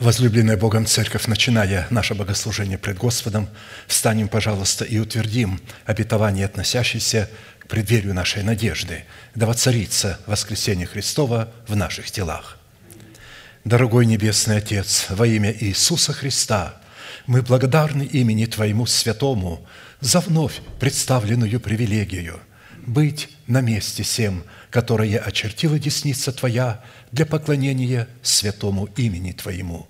Возлюбленная Богом Церковь, начиная наше богослужение пред Господом, встанем, пожалуйста, и утвердим обетование, относящееся к преддверию нашей надежды, да воцарится воскресение Христова в наших телах. Дорогой Небесный Отец, во имя Иисуса Христа, мы благодарны имени Твоему Святому за вновь представленную привилегию быть на месте всем, которое очертила десница Твоя для поклонения святому имени Твоему.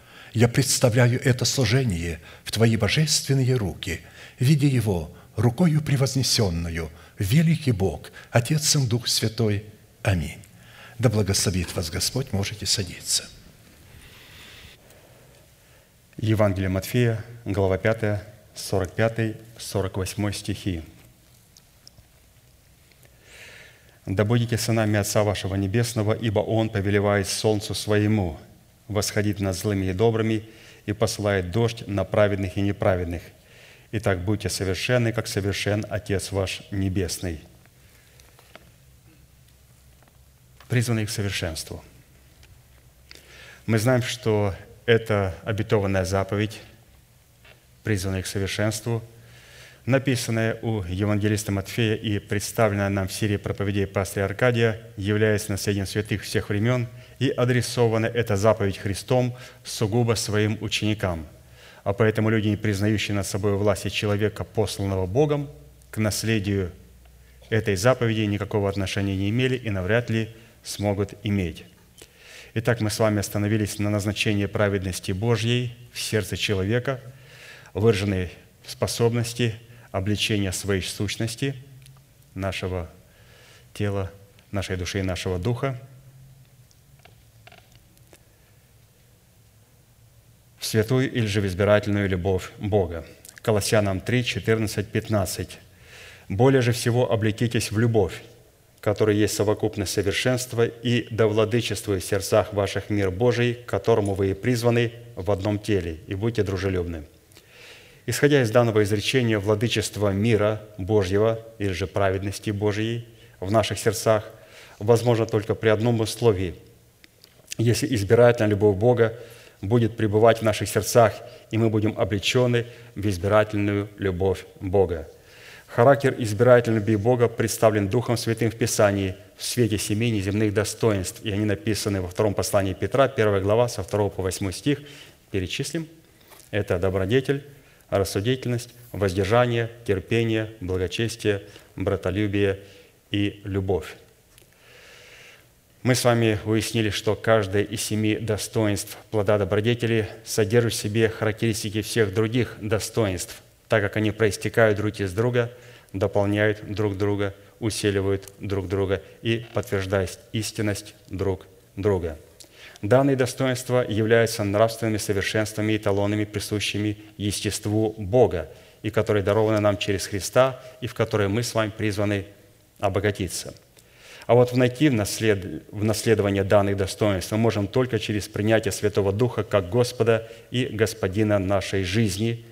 Я представляю это служение в Твои божественные руки, видя его рукою превознесенную, великий Бог, Отец и Дух Святой. Аминь. Да благословит вас Господь, можете садиться. Евангелие Матфея, глава 5, 45, 48 стихи. Да будете сынами Отца вашего Небесного, ибо Он повелевает солнцу своему, восходить над злыми и добрыми, и посылает дождь на праведных и неправедных. Итак, будьте совершенны, как совершен Отец ваш Небесный. Призванный к совершенству. Мы знаем, что это обетованная заповедь, призванная к совершенству – написанное у евангелиста Матфея и представленное нам в серии проповедей пастыря Аркадия, является наследием святых всех времен, и адресована эта заповедь Христом сугубо своим ученикам. А поэтому люди, не признающие над собой власти человека, посланного Богом, к наследию этой заповеди никакого отношения не имели и навряд ли смогут иметь. Итак, мы с вами остановились на назначении праведности Божьей в сердце человека, выраженной в способности – обличения своей сущности, нашего тела, нашей души и нашего духа, святую или же в избирательную любовь Бога. Колоссянам 3, 14, 15. «Более же всего облекитесь в любовь, которая есть совокупность совершенства, и да в сердцах ваших мир Божий, к которому вы и призваны в одном теле, и будьте дружелюбны». Исходя из данного изречения, владычество мира Божьего или же праведности Божьей в наших сердцах возможно только при одном условии. Если избирательная любовь Бога будет пребывать в наших сердцах, и мы будем облечены в избирательную любовь Бога. Характер избирательной любви Бога представлен Духом Святым в Писании в свете семи неземных достоинств, и они написаны во втором послании Петра, 1 глава, со 2 по 8 стих. Перечислим. Это добродетель, рассудительность, воздержание, терпение, благочестие, братолюбие и любовь. Мы с вами выяснили, что каждое из семи достоинств плода добродетели содержит в себе характеристики всех других достоинств, так как они проистекают друг из друга, дополняют друг друга, усиливают друг друга и подтверждают истинность друг друга – Данные достоинства являются нравственными совершенствами и талонами, присущими естеству Бога, и которые дарованы нам через Христа, и в которые мы с вами призваны обогатиться. А вот найти в, наслед... в наследование данных достоинств мы можем только через принятие Святого Духа как Господа и Господина нашей жизни,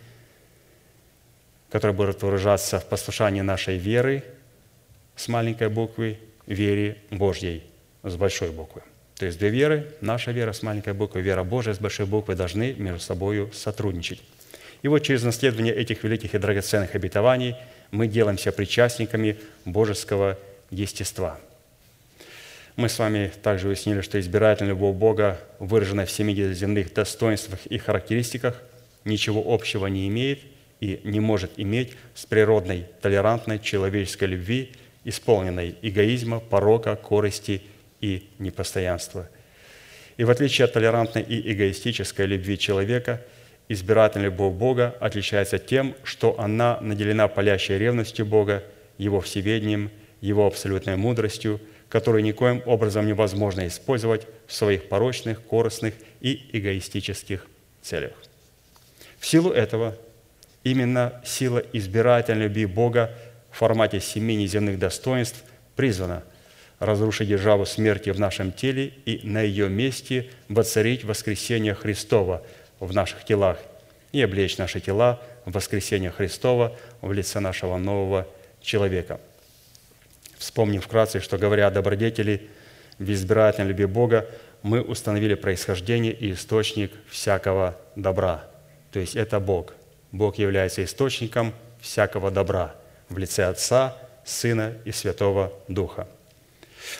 который будет выражаться в послушании нашей веры с маленькой буквы, вере Божьей с большой буквы. То есть две веры, наша вера с маленькой буквы, вера Божия с большой буквы должны между собой сотрудничать. И вот через наследование этих великих и драгоценных обетований мы делаемся причастниками божеского естества. Мы с вами также уяснили, что избирательная любовь Бога выражена в семи земных достоинствах и характеристиках, ничего общего не имеет и не может иметь с природной, толерантной человеческой любви, исполненной эгоизма, порока, корости и непостоянства. И в отличие от толерантной и эгоистической любви человека, избирательная любовь Бога отличается тем, что она наделена палящей ревностью Бога, Его всеведением, Его абсолютной мудростью, которую никоим образом невозможно использовать в своих порочных, корыстных и эгоистических целях. В силу этого именно сила избирательной любви Бога в формате семи неземных достоинств призвана разрушить державу смерти в нашем теле и на ее месте воцарить воскресение Христова в наших телах и облечь наши тела в воскресение Христова в лице нашего нового человека. Вспомним вкратце, что говоря о добродетели в избирательной любви Бога, мы установили происхождение и источник всякого добра. То есть это Бог. Бог является источником всякого добра в лице Отца, Сына и Святого Духа.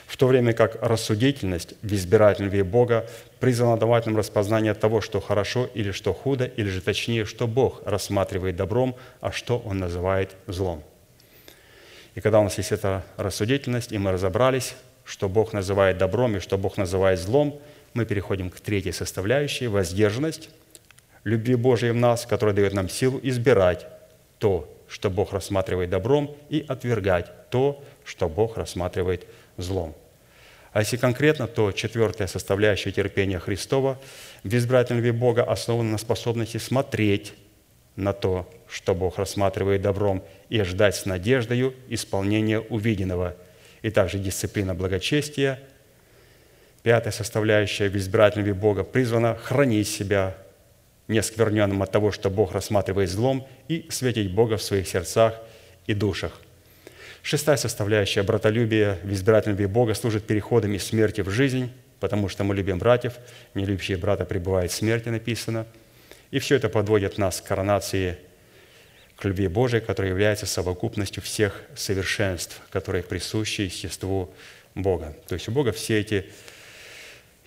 В то время как рассудительность в избирательной любви Бога призвана давать нам распознание того, что хорошо или что худо, или же точнее, что Бог рассматривает добром, а что Он называет злом. И когда у нас есть эта рассудительность, и мы разобрались, что Бог называет добром и что Бог называет злом, мы переходим к третьей составляющей – воздержанность любви Божией в нас, которая дает нам силу избирать то, что Бог рассматривает добром, и отвергать то, что Бог рассматривает злом. А если конкретно, то четвертая составляющая терпения Христова в избирательной любви Бога основана на способности смотреть на то, что Бог рассматривает добром, и ждать с надеждою исполнения увиденного – и также дисциплина благочестия. Пятая составляющая в избирательной Бога призвана хранить себя неоскверненным от того, что Бог рассматривает злом, и светить Бога в своих сердцах и душах. Шестая составляющая братолюбия в избирательной Бога служит переходом из смерти в жизнь, потому что мы любим братьев, не любящие брата пребывают в смерти, написано. И все это подводит нас к коронации к любви Божией, которая является совокупностью всех совершенств, которые присущи естеству Бога. То есть у Бога все эти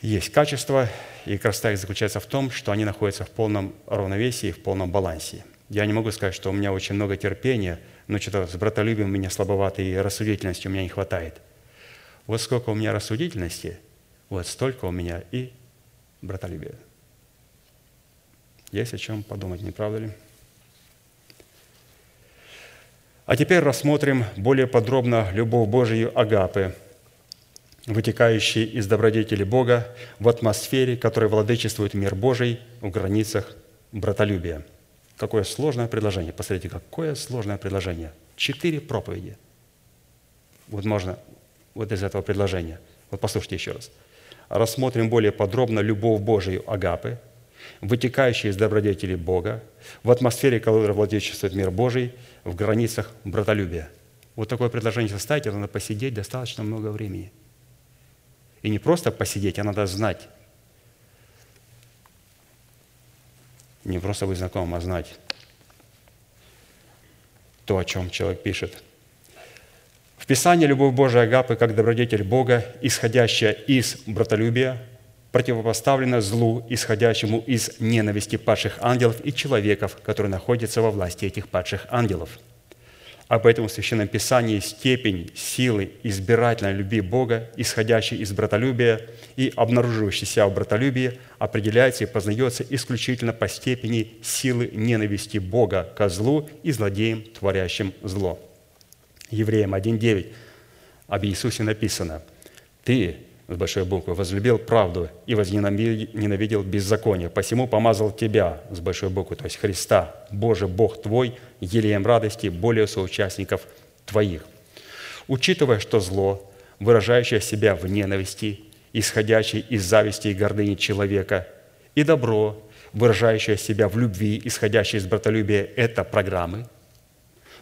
есть качества, и красота их заключается в том, что они находятся в полном равновесии, в полном балансе. Я не могу сказать, что у меня очень много терпения, но что-то с братолюбием у меня слабовато, и рассудительности у меня не хватает. Вот сколько у меня рассудительности, вот столько у меня и братолюбия. Есть о чем подумать, не правда ли? А теперь рассмотрим более подробно любовь Божию Агапы, вытекающей из добродетели Бога в атмосфере, которой владычествует мир Божий в границах братолюбия. Какое сложное предложение. Посмотрите, какое сложное предложение. Четыре проповеди. Вот можно вот из этого предложения. Вот послушайте еще раз. Рассмотрим более подробно любовь Божию Агапы, вытекающую из добродетели Бога, в атмосфере, которой владычествует мир Божий – в границах братолюбия. Вот такое предложение составить, это надо посидеть достаточно много времени. И не просто посидеть, а надо знать. Не просто быть знакомым, а знать то, о чем человек пишет. В Писании любовь Божия Агапы, как добродетель Бога, исходящая из братолюбия, противопоставлена злу, исходящему из ненависти падших ангелов и человеков, которые находятся во власти этих падших ангелов. А поэтому в Священном Писании степень силы избирательной любви Бога, исходящей из братолюбия и обнаруживающейся в братолюбии, определяется и познается исключительно по степени силы ненависти Бога ко злу и злодеям, творящим зло. Евреям 1.9 об Иисусе написано, «Ты, с большой буквы, возлюбил правду и возненавидел беззаконие. Посему помазал тебя, с большой буквы, то есть Христа, Боже, Бог твой, елеем радости более соучастников твоих. Учитывая, что зло, выражающее себя в ненависти, исходящее из зависти и гордыни человека, и добро, выражающее себя в любви, исходящее из братолюбия, это программы,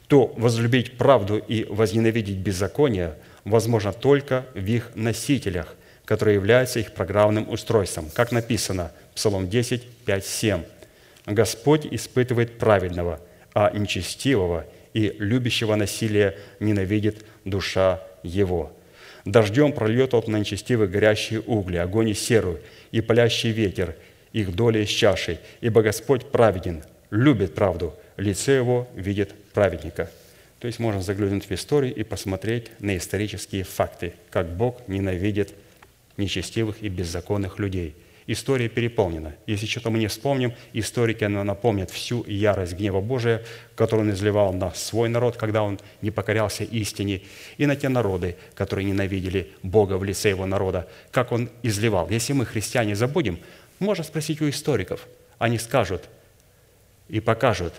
то возлюбить правду и возненавидеть беззаконие возможно только в их носителях, которые являются их программным устройством. Как написано, Псалом 10, 5, 7. «Господь испытывает праведного, а нечестивого и любящего насилия ненавидит душа его. Дождем прольет он на нечестивых горящие угли, огонь и серу, и палящий ветер, их доля из чаши, ибо Господь праведен, любит правду, лице его видит праведника». То есть можно заглянуть в историю и посмотреть на исторические факты, как Бог ненавидит нечестивых и беззаконных людей – история переполнена. Если что-то мы не вспомним, историки напомнят всю ярость гнева Божия, которую он изливал на свой народ, когда он не покорялся истине, и на те народы, которые ненавидели Бога в лице его народа, как он изливал. Если мы, христиане, забудем, можно спросить у историков. Они скажут и покажут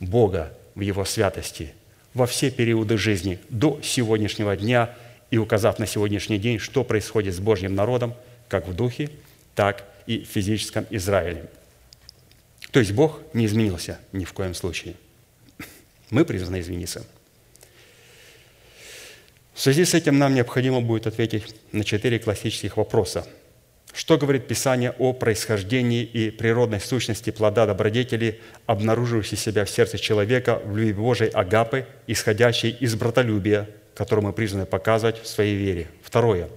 Бога в Его святости во все периоды жизни до сегодняшнего дня и указав на сегодняшний день, что происходит с Божьим народом, как в духе, так и в физическом Израиле. То есть Бог не изменился ни в коем случае. Мы призваны измениться. В связи с этим нам необходимо будет ответить на четыре классических вопроса. Что говорит Писание о происхождении и природной сущности плода добродетели, обнаруживающей себя в сердце человека в любви Божией агапы, исходящей из братолюбия, которое мы призваны показывать в своей вере? Второе.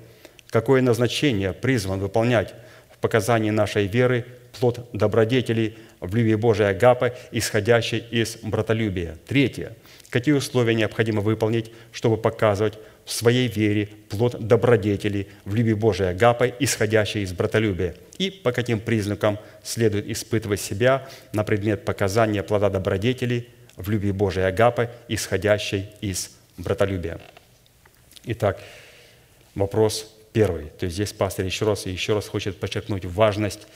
Какое назначение призван выполнять показании нашей веры плод добродетелей в любви Божия Агапа, исходящей из братолюбия. Третье. Какие условия необходимо выполнить, чтобы показывать в своей вере плод добродетелей в любви Божия Агапа, исходящей из братолюбия? И по каким признакам следует испытывать себя на предмет показания плода добродетелей в любви Божия Агапа, исходящей из братолюбия? Итак, вопрос первый. То есть здесь пастор еще раз и еще раз хочет подчеркнуть важность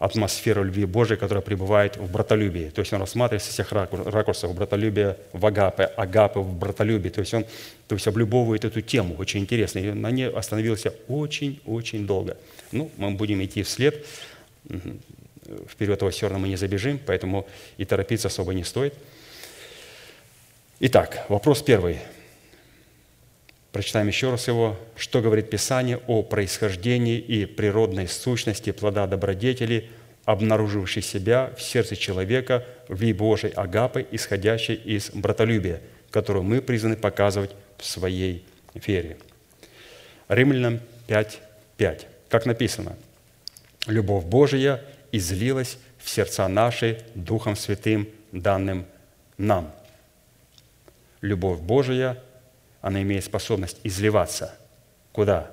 атмосферы любви Божией, которая пребывает в братолюбии. То есть он рассматривает со всех ракурсов братолюбия в агапе, агапы в братолюбии. То есть он то есть облюбовывает эту тему, очень интересно. И на ней остановился очень-очень долго. Ну, мы будем идти вслед. Вперед этого все равно мы не забежим, поэтому и торопиться особо не стоит. Итак, вопрос первый – Прочитаем еще раз его. Что говорит Писание о происхождении и природной сущности плода добродетели, обнаружившей себя в сердце человека в ли Божией агапы, исходящей из братолюбия, которую мы призваны показывать в своей вере. Римлянам 5.5. Как написано, «Любовь Божия излилась в сердца наши Духом Святым, данным нам». Любовь Божия – она имеет способность изливаться. Куда?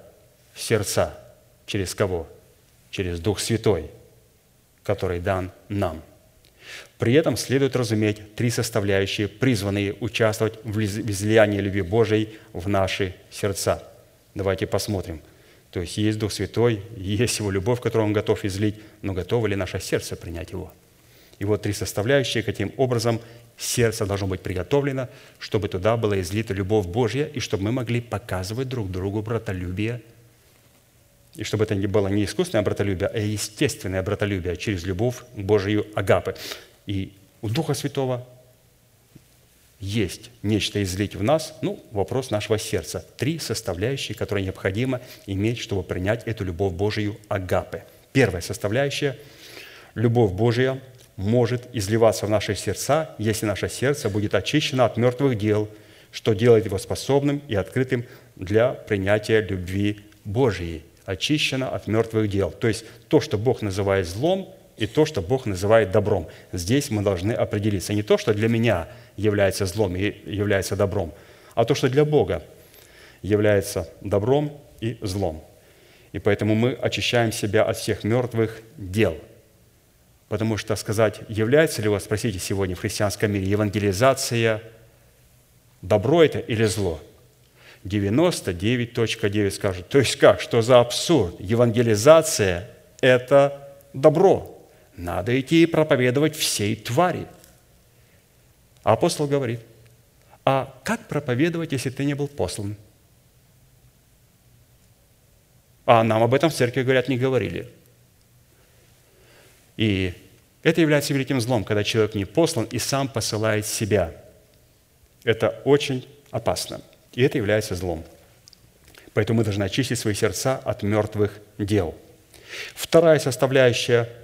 В сердца. Через кого? Через Дух Святой, который дан нам. При этом следует разуметь три составляющие, призванные участвовать в излиянии любви Божией в наши сердца. Давайте посмотрим. То есть есть Дух Святой, есть Его любовь, которую Он готов излить, но готово ли наше сердце принять Его? И вот три составляющие, каким образом сердце должно быть приготовлено, чтобы туда была излита любовь Божья, и чтобы мы могли показывать друг другу братолюбие, и чтобы это не было не искусственное братолюбие, а естественное братолюбие через любовь Божию Агапы. И у Духа Святого есть нечто излить в нас, ну, вопрос нашего сердца. Три составляющие, которые необходимо иметь, чтобы принять эту любовь Божию Агапы. Первая составляющая – любовь Божия – может изливаться в наши сердца, если наше сердце будет очищено от мертвых дел, что делает его способным и открытым для принятия любви Божией. Очищено от мертвых дел. То есть то, что Бог называет злом, и то, что Бог называет добром. Здесь мы должны определиться. Не то, что для меня является злом и является добром, а то, что для Бога является добром и злом. И поэтому мы очищаем себя от всех мертвых дел – Потому что сказать, является ли у вас, спросите сегодня в христианском мире, евангелизация добро это или зло? 99.9 скажут. То есть как? Что за абсурд? Евангелизация – это добро. Надо идти и проповедовать всей твари. Апостол говорит, а как проповедовать, если ты не был послан? А нам об этом в церкви, говорят, не говорили. И это является великим злом, когда человек не послан и сам посылает себя. Это очень опасно. И это является злом. Поэтому мы должны очистить свои сердца от мертвых дел. Вторая составляющая –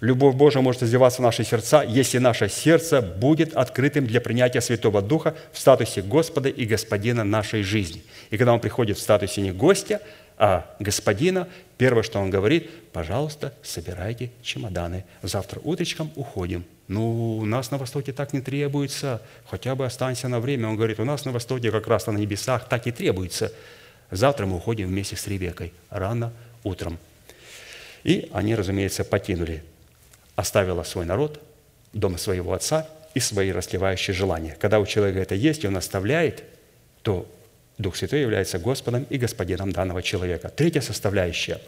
Любовь Божия может изливаться в наши сердца, если наше сердце будет открытым для принятия Святого Духа в статусе Господа и Господина нашей жизни. И когда Он приходит в статусе не гостя, а господина, первое, что он говорит, пожалуйста, собирайте чемоданы. Завтра утречком уходим. Ну, у нас на Востоке так не требуется, хотя бы останься на время. Он говорит, у нас на Востоке как раз на небесах так и требуется. Завтра мы уходим вместе с Ребекой, рано утром. И они, разумеется, покинули. Оставила свой народ, дом своего отца и свои расливающие желания. Когда у человека это есть, и он оставляет, то Дух Святой является Господом и Господином данного человека. Третья составляющая.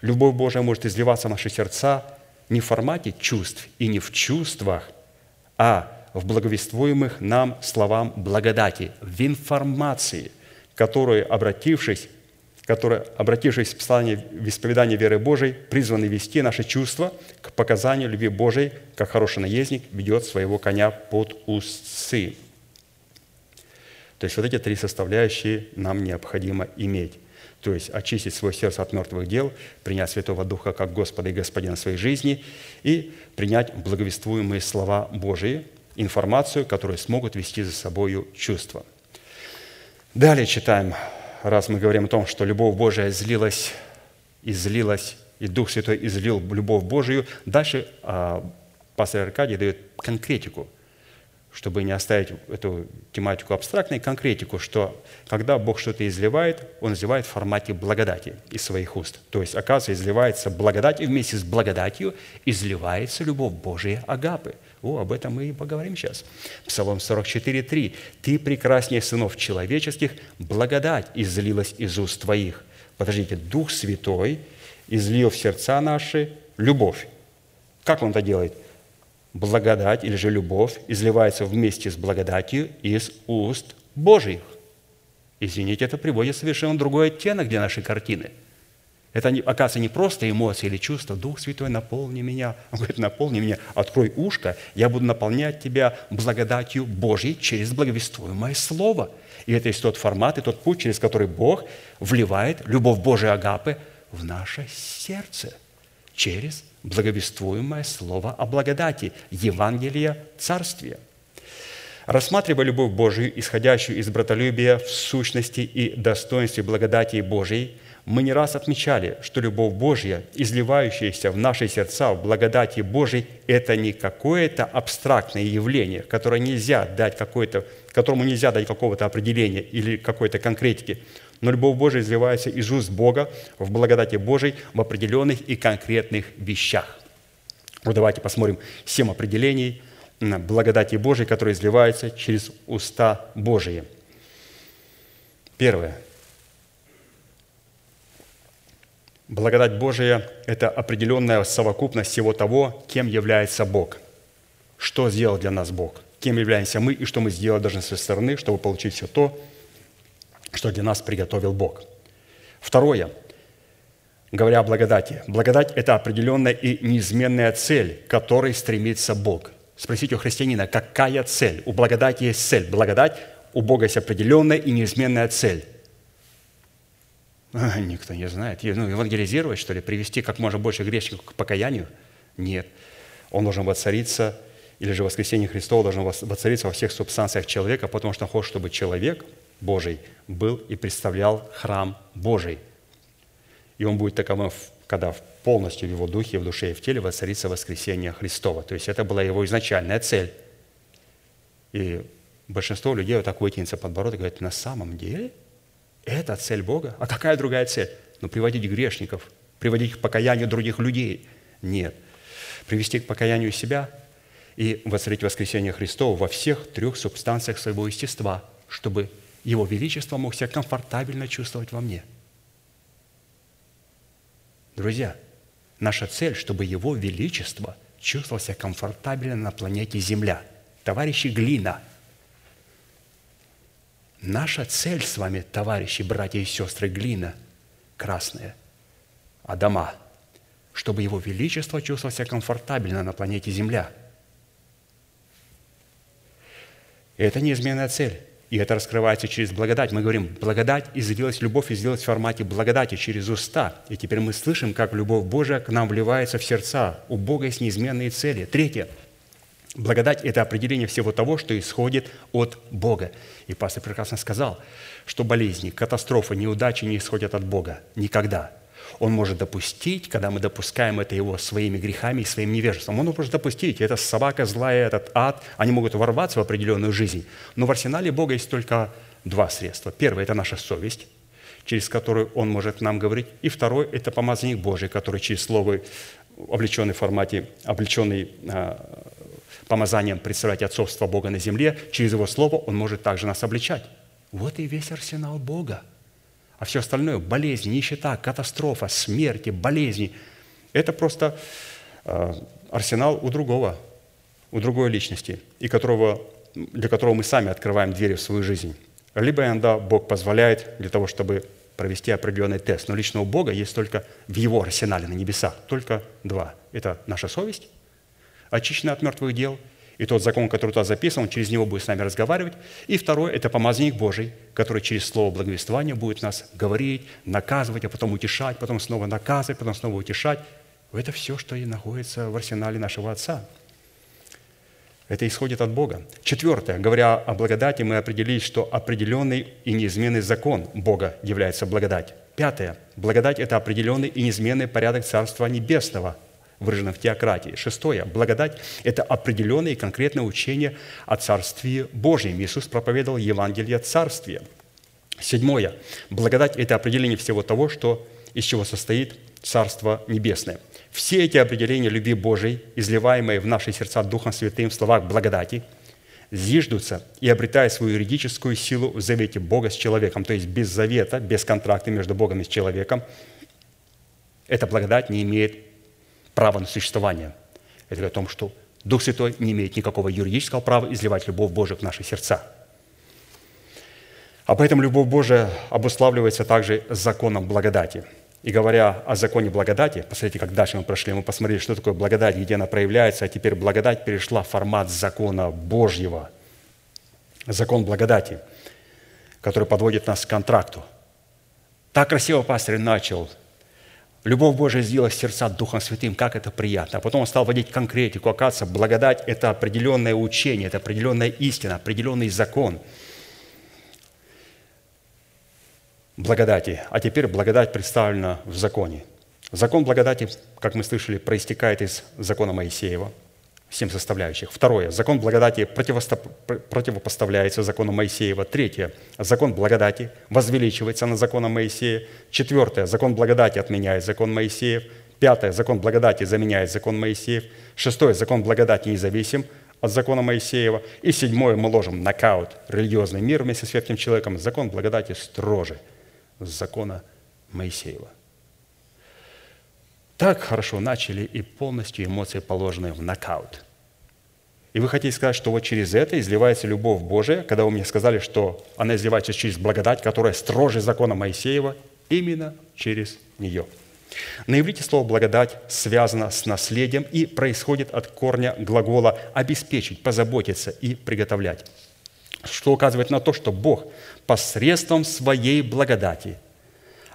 Любовь Божия может изливаться в наши сердца не в формате чувств и не в чувствах, а в благовествуемых нам словам благодати, в информации, которую, обратившись, которые, обратившись в послание в исповедание веры Божией, призваны вести наши чувства к показанию любви Божией, как хороший наездник ведет своего коня под усы. То есть вот эти три составляющие нам необходимо иметь. То есть очистить свое сердце от мертвых дел, принять Святого Духа как Господа и Господина своей жизни и принять благовествуемые слова Божии, информацию, которую смогут вести за собой чувства. Далее читаем, раз мы говорим о том, что любовь Божия излилась, излилась, и Дух Святой излил любовь Божию, дальше а, пастор Аркадий дает конкретику – чтобы не оставить эту тематику абстрактной, конкретику, что когда Бог что-то изливает, Он изливает в формате благодати из своих уст. То есть, оказывается, изливается благодать, и вместе с благодатью изливается любовь Божия Агапы. О, об этом мы и поговорим сейчас. Псалом 44.3. «Ты прекраснее сынов человеческих, благодать излилась из уст твоих». Подождите, Дух Святой излил в сердца наши любовь. Как Он это делает? – благодать или же любовь изливается вместе с благодатью из уст Божьих. Извините, это приводит совершенно другой оттенок для нашей картины. Это, оказывается, не просто эмоции или чувства. Дух Святой, наполни меня. Он говорит, наполни меня, открой ушко, я буду наполнять тебя благодатью Божьей через благовествуемое Слово. И это есть тот формат и тот путь, через который Бог вливает любовь Божия Агапы в наше сердце через благовествуемое слово о благодати, Евангелие Царствия. Рассматривая любовь Божию, исходящую из братолюбия в сущности и достоинстве благодати Божией, мы не раз отмечали, что любовь Божья, изливающаяся в наши сердца в благодати Божией, это не какое-то абстрактное явление, которое нельзя дать какое-то, которому нельзя дать какого-то определения или какой-то конкретики, но любовь Божия изливается из уст Бога в благодати Божией в определенных и конкретных вещах. Вот давайте посмотрим семь определений благодати Божией, которые изливаются через уста Божии. Первое. Благодать Божия – это определенная совокупность всего того, кем является Бог. Что сделал для нас Бог? Кем являемся мы и что мы сделать должны со стороны, чтобы получить все то, что для нас приготовил Бог. Второе. Говоря о благодати. Благодать – это определенная и неизменная цель, к которой стремится Бог. Спросите у христианина, какая цель? У благодати есть цель. Благодать у Бога есть определенная и неизменная цель. Никто не знает. Ну, евангелизировать, что ли? Привести как можно больше грешников к покаянию? Нет. Он должен воцариться, или же воскресение Христова должно воцариться во всех субстанциях человека, потому что он хочет, чтобы человек – Божий был и представлял храм Божий. И он будет таковым, когда полностью в его духе, в душе и в теле воцарится воскресение Христова. То есть это была его изначальная цель. И большинство людей вот так вытянется подбородок и говорит, на самом деле это цель Бога? А какая другая цель? Ну, приводить грешников, приводить к покаянию других людей. Нет. Привести к покаянию себя и воцарить воскресение Христова во всех трех субстанциях своего естества, чтобы его Величество мог себя комфортабельно чувствовать во мне. Друзья, наша цель, чтобы Его Величество чувствовал себя комфортабельно на планете Земля. Товарищи Глина, наша цель с вами, товарищи, братья и сестры Глина, красная, Адама, чтобы Его Величество чувствовал себя комфортабельно на планете Земля. Это неизменная цель. И это раскрывается через благодать. Мы говорим, благодать излилась, любовь излилась в формате благодати через уста. И теперь мы слышим, как любовь Божия к нам вливается в сердца. У Бога есть неизменные цели. Третье. Благодать – это определение всего того, что исходит от Бога. И пастор прекрасно сказал, что болезни, катастрофы, неудачи не исходят от Бога. Никогда. Он может допустить, когда мы допускаем это его своими грехами и своим невежеством. Он может допустить. Это собака злая, этот ад, они могут ворваться в определенную жизнь. Но в арсенале Бога есть только два средства. Первое – это наша совесть, через которую Он может нам говорить. И второе – это помазанник Божий, который через Слово, облеченный в формате, облеченный а, помазанием представлять отцовство Бога на земле, через Его Слово Он может также нас обличать. Вот и весь арсенал Бога. А все остальное – болезни, нищета, катастрофа, смерти, болезни – это просто э, арсенал у другого, у другой личности, и которого, для которого мы сами открываем двери в свою жизнь. Либо иногда Бог позволяет для того, чтобы провести определенный тест. Но лично у Бога есть только в Его арсенале на небесах только два. Это наша совесть, очищенная от мертвых дел – и тот закон, который туда записан, он через него будет с нами разговаривать. И второе – это помазанник Божий, который через слово благовествования будет нас говорить, наказывать, а потом утешать, потом снова наказывать, потом снова утешать. Это все, что и находится в арсенале нашего Отца. Это исходит от Бога. Четвертое. Говоря о благодати, мы определили, что определенный и неизменный закон Бога является благодать. Пятое. Благодать – это определенный и неизменный порядок Царства Небесного – выражено в теократии. Шестое. Благодать – это определенное и конкретное учение о Царстве Божьем. Иисус проповедовал Евангелие Царствия. Седьмое. Благодать – это определение всего того, что, из чего состоит Царство Небесное. Все эти определения любви Божией, изливаемые в наши сердца Духом Святым в словах благодати, зиждутся и обретая свою юридическую силу в завете Бога с человеком, то есть без завета, без контракта между Богом и человеком, эта благодать не имеет право на существование. Это говорит о том, что Дух Святой не имеет никакого юридического права изливать любовь Божию в наши сердца. А поэтому любовь Божия обуславливается также законом благодати. И говоря о законе благодати, посмотрите, как дальше мы прошли, мы посмотрели, что такое благодать, где она проявляется, а теперь благодать перешла в формат закона Божьего. Закон благодати, который подводит нас к контракту. Так красиво пастор начал Любовь Божия сделала сердца Духом Святым, как это приятно. А потом он стал вводить конкретику. Оказывается, благодать – это определенное учение, это определенная истина, определенный закон благодати. А теперь благодать представлена в законе. Закон благодати, как мы слышали, проистекает из закона Моисеева – семь составляющих. Второе. Закон благодати противопоставляется закону Моисеева. Третье. Закон благодати возвеличивается на законом Моисея. Четвертое. Закон благодати отменяет закон Моисеев. Пятое. Закон благодати заменяет закон Моисеев. Шестое. Закон благодати независим от закона Моисеева. И седьмое. Мы ложим нокаут религиозный мир вместе с ветхим человеком. Закон благодати строже закона Моисеева. Так хорошо начали и полностью эмоции положены в нокаут. И вы хотите сказать, что вот через это изливается любовь Божия, когда вы мне сказали, что она изливается через благодать, которая строже закона Моисеева, именно через нее. На иврите слово «благодать» связано с наследием и происходит от корня глагола «обеспечить», «позаботиться» и «приготовлять», что указывает на то, что Бог посредством своей благодати,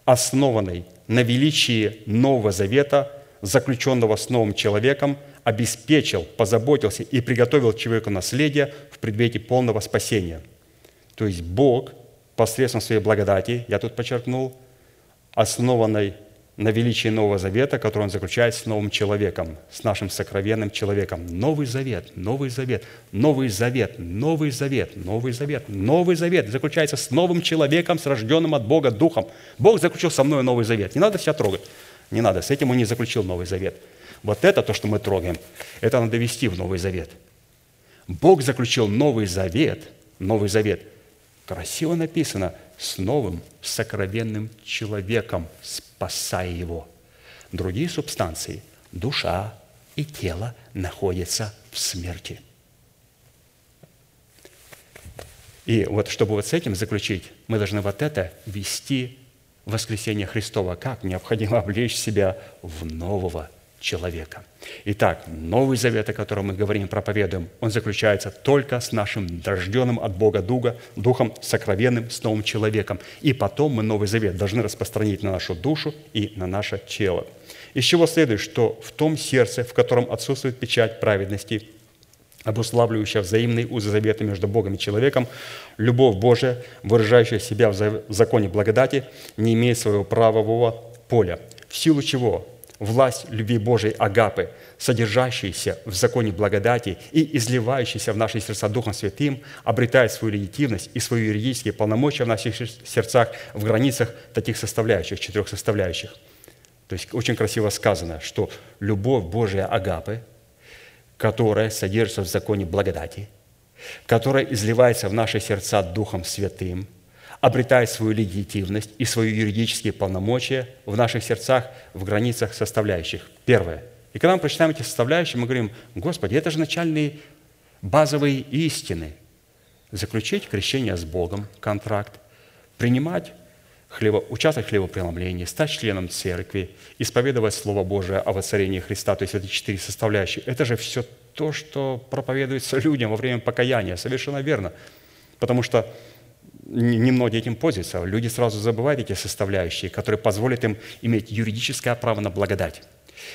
основанной на величии Нового Завета, заключенного с новым человеком, обеспечил, позаботился и приготовил человеку наследие в предвете полного спасения. То есть Бог посредством своей благодати, я тут подчеркнул, основанной на величии Нового Завета, который он заключает с новым человеком, с нашим сокровенным человеком. Новый Завет, Новый Завет, Новый Завет, Новый Завет, Новый Завет, Новый Завет заключается с новым человеком, с рожденным от Бога Духом. Бог заключил со мной Новый Завет. Не надо себя трогать. Не надо. С этим он не заключил Новый Завет. Вот это то, что мы трогаем, это надо вести в Новый Завет. Бог заключил Новый Завет, Новый Завет. Красиво написано – с новым сокровенным человеком, спасая его. Другие субстанции, душа и тело, находятся в смерти. И вот чтобы вот с этим заключить, мы должны вот это вести воскресение Христова. Как необходимо облечь себя в нового человека. Итак, Новый Завет, о котором мы говорим, проповедуем, он заключается только с нашим рожденным от Бога Дуга, Духом сокровенным, с новым человеком. И потом мы Новый Завет должны распространить на нашу душу и на наше тело. Из чего следует, что в том сердце, в котором отсутствует печать праведности, обуславливающая взаимные узы завета между Богом и человеком, любовь Божия, выражающая себя в законе благодати, не имеет своего правового поля, в силу чего власть любви Божией Агапы, содержащаяся в законе благодати и изливающаяся в наши сердца Духом Святым, обретает свою легитимность и свои юридические полномочия в наших сердцах в границах таких составляющих, четырех составляющих. То есть очень красиво сказано, что любовь Божия Агапы – которая содержится в законе благодати, которая изливается в наши сердца Духом Святым, обретает свою легитимность и свои юридические полномочия в наших сердцах в границах составляющих. Первое. И когда мы прочитаем эти составляющие, мы говорим, Господи, это же начальные базовые истины. Заключить крещение с Богом, контракт, принимать хлеба, участвовать в хлебопреломлении, стать членом церкви, исповедовать Слово Божие о воцарении Христа, то есть эти четыре составляющие. Это же все то, что проповедуется людям во время покаяния. Совершенно верно. Потому что немногие этим пользуются. Люди сразу забывают эти составляющие, которые позволят им иметь юридическое право на благодать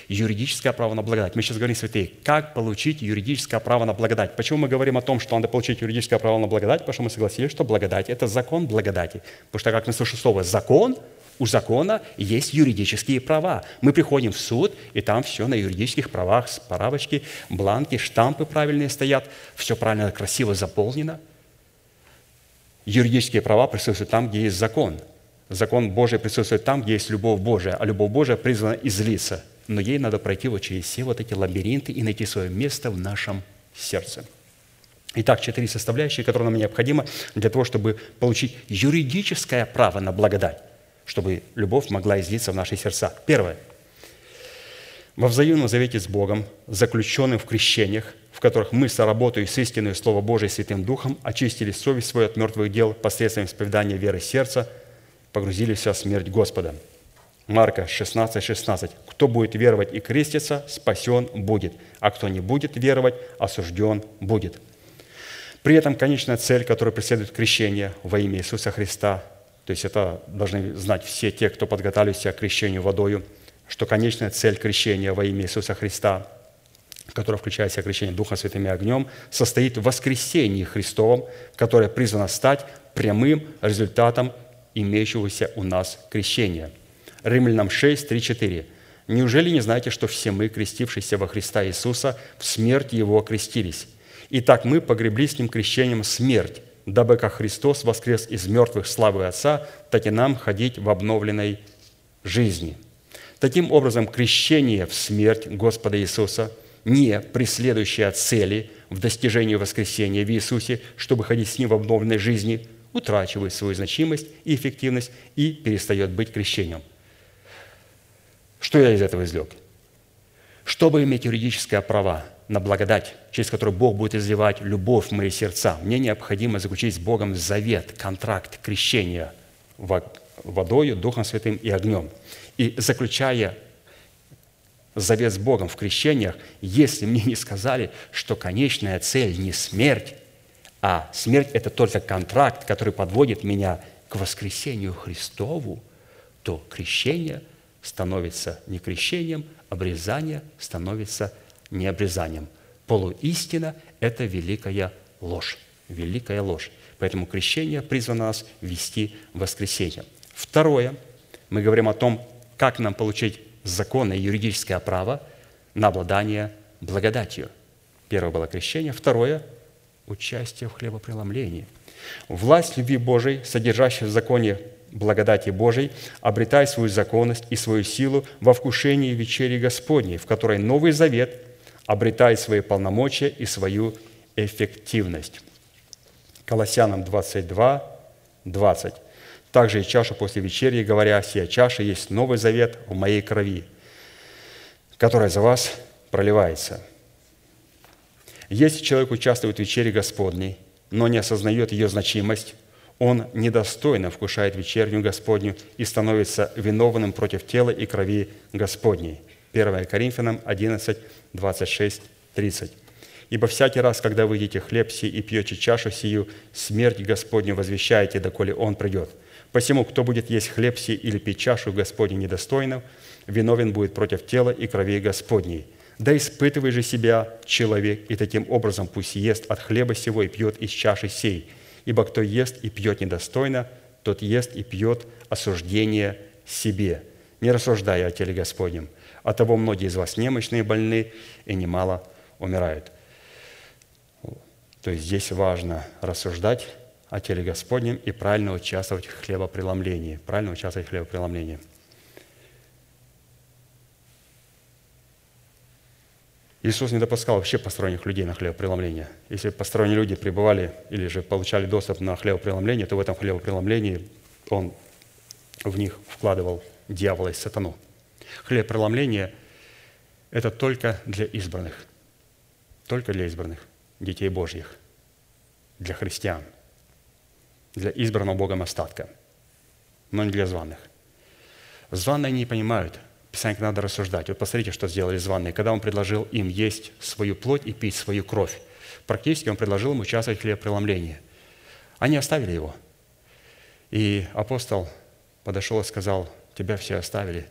юридическое право на благодать. Мы сейчас говорим, святые, как получить юридическое право на благодать. Почему мы говорим о том, что надо получить юридическое право на благодать? Потому что мы согласились, что благодать – это закон благодати. Потому что, как мы слышим слово «закон», у закона есть юридические права. Мы приходим в суд, и там все на юридических правах, справочки, бланки, штампы правильные стоят, все правильно, красиво заполнено. Юридические права присутствуют там, где есть закон. Закон Божий присутствует там, где есть любовь Божия, а любовь Божия призвана излиться – но ей надо пройти вот через все вот эти лабиринты и найти свое место в нашем сердце. Итак, четыре составляющие, которые нам необходимы для того, чтобы получить юридическое право на благодать, чтобы любовь могла излиться в наши сердца. Первое. Во взаимном завете с Богом, заключенным в крещениях, в которых мы, соработаю с истиной Слова Божия Святым Духом, очистили совесть свою от мертвых дел посредством исповедания веры сердца, погрузились в смерть Господа – Марка 16, 16. «Кто будет веровать и креститься, спасен будет, а кто не будет веровать, осужден будет». При этом конечная цель, которую преследует крещение во имя Иисуса Христа, то есть это должны знать все те, кто подготовились к крещению водою, что конечная цель крещения во имя Иисуса Христа, которая включает в себя крещение Духом Святым и огнем, состоит в воскресении Христовом, которое призвано стать прямым результатом имеющегося у нас крещения – Римлянам 6, 3, 4. «Неужели не знаете, что все мы, крестившиеся во Христа Иисуса, в смерть Его крестились? Итак, мы погребли с Ним крещением смерть, дабы как Христос воскрес из мертвых славы Отца, так и нам ходить в обновленной жизни». Таким образом, крещение в смерть Господа Иисуса, не преследующее цели в достижении воскресения в Иисусе, чтобы ходить с Ним в обновленной жизни, утрачивает свою значимость и эффективность и перестает быть крещением. Что я из этого извлек? Чтобы иметь юридическое право на благодать, через которую Бог будет изливать любовь в мои сердца, мне необходимо заключить с Богом завет, контракт, крещение водою, Духом Святым и огнем. И заключая завет с Богом в крещениях, если мне не сказали, что конечная цель не смерть, а смерть – это только контракт, который подводит меня к воскресению Христову, то крещение – становится не крещением, обрезание становится не обрезанием. Полуистина – это великая ложь. Великая ложь. Поэтому крещение призвано нас вести в воскресенье. Второе, мы говорим о том, как нам получить законное юридическое право на обладание благодатью. Первое было крещение. Второе – участие в хлебопреломлении. Власть любви Божией, содержащая в законе благодати Божией, обретай свою законность и свою силу во вкушении вечери Господней, в которой Новый Завет обретает свои полномочия и свою эффективность. Колоссянам 22, 20. Также и чашу после вечери, говоря, «Сия чаша есть Новый Завет в моей крови, которая за вас проливается». Если человек участвует в вечере Господней, но не осознает ее значимость, он недостойно вкушает вечернюю Господню и становится виновным против тела и крови Господней. 1 Коринфянам 11, 26, 30. «Ибо всякий раз, когда вы едите хлеб сий и пьете чашу сию, смерть Господню возвещаете, доколе Он придет. Посему, кто будет есть хлеб сий или пить чашу Господню недостойно, виновен будет против тела и крови Господней. Да испытывай же себя человек, и таким образом пусть ест от хлеба сего и пьет из чаши сей. Ибо кто ест и пьет недостойно, тот ест и пьет осуждение себе, не рассуждая о теле Господнем. От того многие из вас немощные, больны, и немало умирают». То есть здесь важно рассуждать о теле Господнем и правильно участвовать в хлебопреломлении. Правильно участвовать в хлебопреломлении. Иисус не допускал вообще посторонних людей на хлебопреломление. Если посторонние люди пребывали или же получали доступ на хлебопреломление, то в этом хлебопреломлении Он в них вкладывал дьявола и сатану. Хлебопреломление – это только для избранных. Только для избранных, детей Божьих, для христиан, для избранного Богом остатка, но не для званых. Званые не понимают – Писание надо рассуждать. Вот посмотрите, что сделали званые. Когда он предложил им есть свою плоть и пить свою кровь, практически он предложил им участвовать в хлебопреломлении. Они оставили его. И апостол подошел и сказал, тебя все оставили.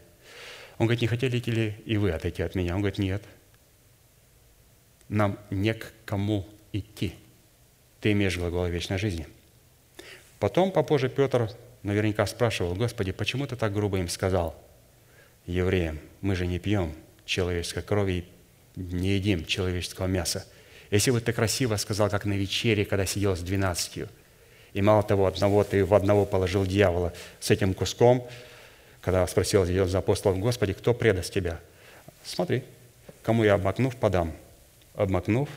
Он говорит, не хотели ли и вы отойти от меня? Он говорит, нет. Нам не к кому идти. Ты имеешь глагол вечной жизни. Потом попозже Петр наверняка спрашивал, Господи, почему ты так грубо им сказал? евреям, мы же не пьем человеческой крови и не едим человеческого мяса. Если бы ты красиво сказал, как на вечере, когда сидел с двенадцатью, и мало того, одного ты в одного положил дьявола с этим куском, когда спросил за апостолов, Господи, кто предаст тебя? Смотри, кому я обмакнув, подам. Обмакнув,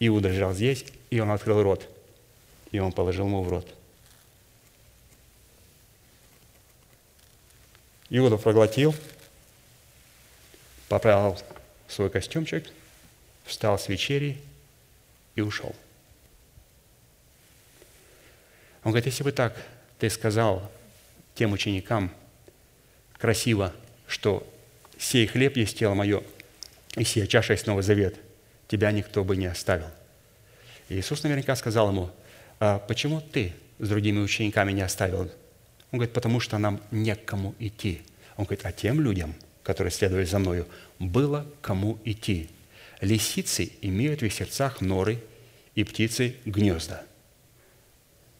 Иуда лежал здесь, и он открыл рот, и он положил ему в рот. Иуда проглотил, поправил свой костюмчик, встал с вечери и ушел. Он говорит, если бы так ты сказал тем ученикам красиво, что сей хлеб есть тело мое, и сия чаша есть Новый Завет, тебя никто бы не оставил. И Иисус наверняка сказал ему, а почему ты с другими учениками не оставил он говорит, потому что нам некому идти. Он говорит, а тем людям, которые следовали за мною, было кому идти. Лисицы имеют в их сердцах норы, и птицы – гнезда.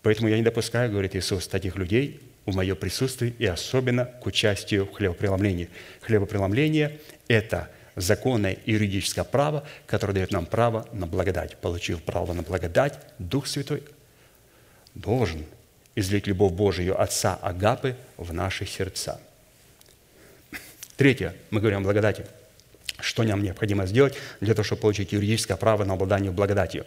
Поэтому я не допускаю, говорит Иисус, таких людей в мое присутствие и особенно к участию в хлебопреломлении. Хлебопреломление – это законное юридическое право, которое дает нам право на благодать. Получив право на благодать, Дух Святой должен – излить любовь Божию Отца Агапы в наши сердца. Третье, мы говорим о благодати. Что нам необходимо сделать для того, чтобы получить юридическое право на обладание благодатью?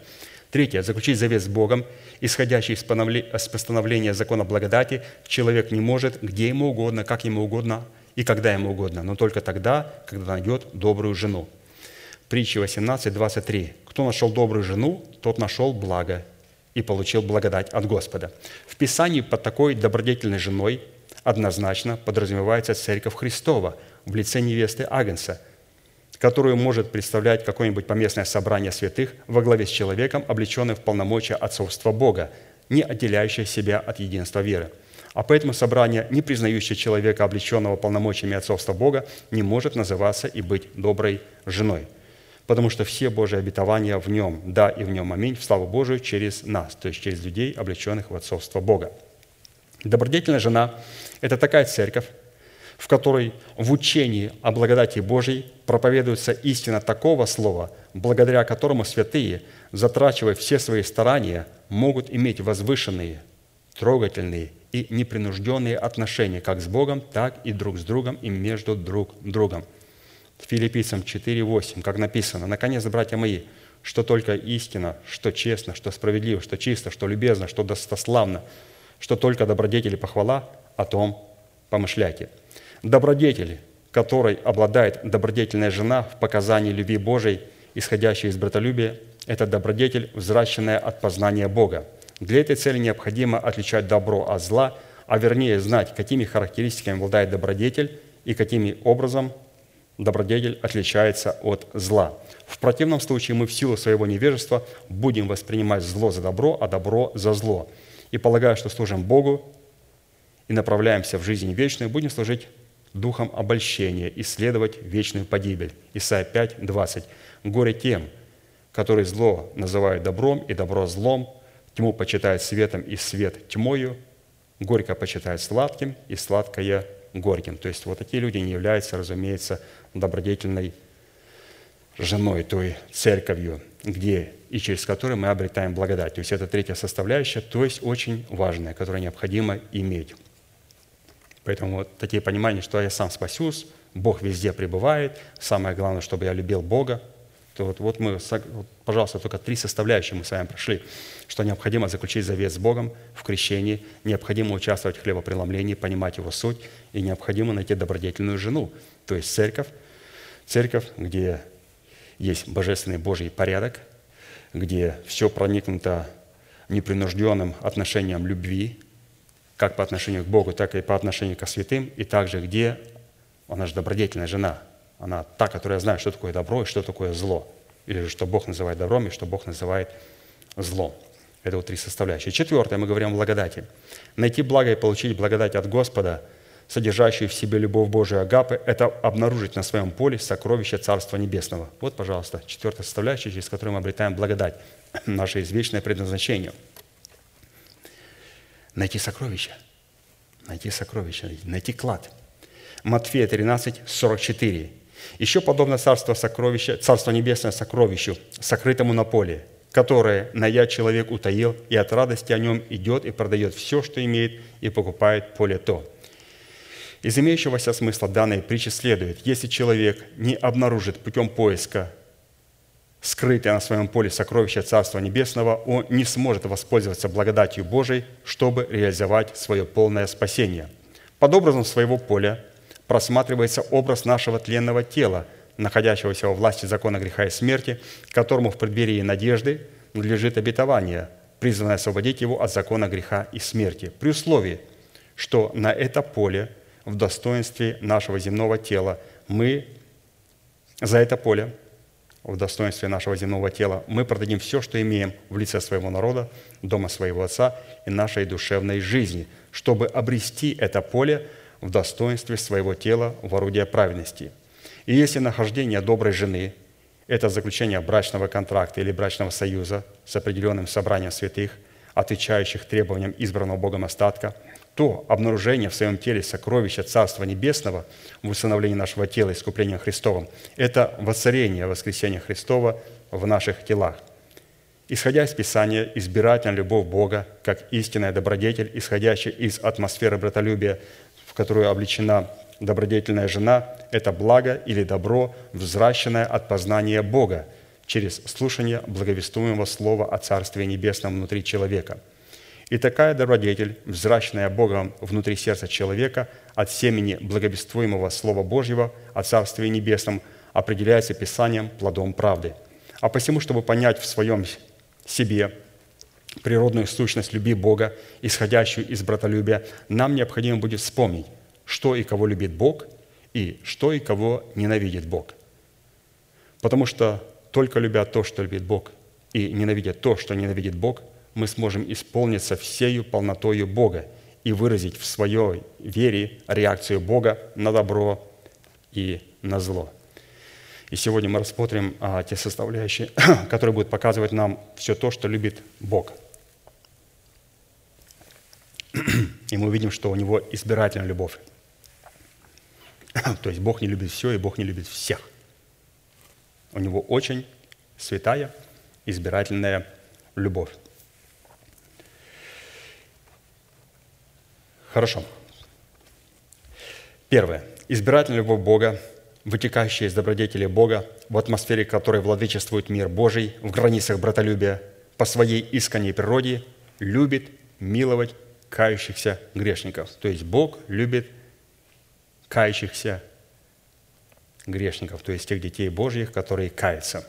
Третье, заключить завет с Богом, исходящий из постановления закона благодати, человек не может где ему угодно, как ему угодно и когда ему угодно, но только тогда, когда найдет добрую жену. Притча 18, 23. «Кто нашел добрую жену, тот нашел благо и получил благодать от Господа. В Писании под такой добродетельной женой однозначно подразумевается Церковь Христова в лице невесты Агнца, которую может представлять какое-нибудь поместное собрание святых во главе с человеком, облеченным в полномочия отцовства Бога, не отделяющее себя от единства веры. А поэтому собрание, не признающее человека, облеченного полномочиями отцовства Бога, не может называться и быть доброй женой – потому что все Божьи обетования в нем, да и в нем аминь, в славу Божию через нас, то есть через людей, облеченных в отцовство Бога. Добродетельная жена – это такая церковь, в которой в учении о благодати Божьей проповедуется истина такого слова, благодаря которому святые, затрачивая все свои старания, могут иметь возвышенные, трогательные и непринужденные отношения как с Богом, так и друг с другом и между друг другом – Филиппийцам 4:8, как написано, «Наконец, братья мои, что только истина, что честно, что справедливо, что чисто, что любезно, что достославно, что только добродетели похвала, о том помышляйте». Добродетели, которой обладает добродетельная жена в показании любви Божией, исходящей из братолюбия, это добродетель, взращенная от познания Бога. Для этой цели необходимо отличать добро от зла, а вернее знать, какими характеристиками обладает добродетель и каким образом добродетель отличается от зла. В противном случае мы в силу своего невежества будем воспринимать зло за добро, а добро за зло. И полагая, что служим Богу, и направляемся в жизнь вечную, будем служить духом обольщения, исследовать вечную погибель. Исайя 5, 20. «Горе тем, которые зло называют добром и добро злом, тьму почитают светом и свет тьмою, горько почитают сладким и сладкое горьким». То есть вот такие люди не являются, разумеется, добродетельной женой, той церковью, где и через которую мы обретаем благодать. То есть это третья составляющая, то есть очень важная, которую необходимо иметь. Поэтому вот такие понимания, что я сам спасусь, Бог везде пребывает, самое главное, чтобы я любил Бога, то вот, вот мы, пожалуйста, только три составляющие мы с вами прошли, что необходимо заключить завет с Богом в крещении, необходимо участвовать в хлебопреломлении, понимать его суть, и необходимо найти добродетельную жену, то есть церковь, церковь, где есть божественный Божий порядок, где все проникнуто непринужденным отношением любви, как по отношению к Богу, так и по отношению к святым, и также где она же добродетельная жена, она та, которая знает, что такое добро и что такое зло, или что Бог называет добром и что Бог называет злом. Это вот три составляющие. Четвертое, мы говорим о благодати. Найти благо и получить благодать от Господа, содержащую в себе любовь Божию Агапы, это обнаружить на своем поле сокровище Царства Небесного. Вот, пожалуйста, четвертая составляющая, через которую мы обретаем благодать, наше извечное предназначение – найти сокровища. Найти сокровища, найти клад. Матфея 13, 44. Еще подобно царство сокровища, царство небесное сокровищу, сокрытому на поле, которое найдя человек утаил, и от радости о нем идет и продает все, что имеет, и покупает поле то. Из имеющегося смысла данной притчи следует, если человек не обнаружит путем поиска скрытое на своем поле сокровище Царства Небесного, он не сможет воспользоваться благодатью Божией, чтобы реализовать свое полное спасение. Под образом своего поля просматривается образ нашего тленного тела, находящегося во власти закона греха и смерти, которому в преддверии надежды надлежит обетование, призванное освободить его от закона греха и смерти, при условии, что на это поле в достоинстве нашего земного тела мы за это поле в достоинстве нашего земного тела, мы продадим все, что имеем в лице своего народа, дома своего Отца и нашей душевной жизни, чтобы обрести это поле в достоинстве своего тела в орудие праведности. И если нахождение доброй жены – это заключение брачного контракта или брачного союза с определенным собранием святых, отвечающих требованиям избранного Богом остатка – то обнаружение в своем теле сокровища Царства Небесного в усыновлении нашего тела искуплением Христовым – это воцарение воскресения Христова в наших телах. Исходя из Писания, избирательная любовь Бога, как истинная добродетель, исходящая из атмосферы братолюбия, в которую облечена добродетельная жена, это благо или добро, взращенное от познания Бога через слушание благовестуемого слова о Царстве Небесном внутри человека – и такая добродетель, взращенная Богом внутри сердца человека от семени благовествуемого Слова Божьего о Царстве Небесном, определяется Писанием плодом правды. А посему, чтобы понять в своем себе природную сущность любви Бога, исходящую из братолюбия, нам необходимо будет вспомнить, что и кого любит Бог, и что и кого ненавидит Бог. Потому что только любя то, что любит Бог, и ненавидя то, что ненавидит Бог, мы сможем исполниться всею полнотою Бога и выразить в своей вере реакцию Бога на добро и на зло. И сегодня мы рассмотрим а, те составляющие, которые будут показывать нам все то, что любит Бог. И мы увидим, что у него избирательная любовь. То есть Бог не любит все, и Бог не любит всех. У него очень святая избирательная любовь. Хорошо. Первое. Избирательная любовь Бога, вытекающая из добродетели Бога, в атмосфере которой владычествует мир Божий, в границах братолюбия, по своей искренней природе, любит миловать кающихся грешников. То есть Бог любит кающихся грешников, то есть тех детей Божьих, которые каются.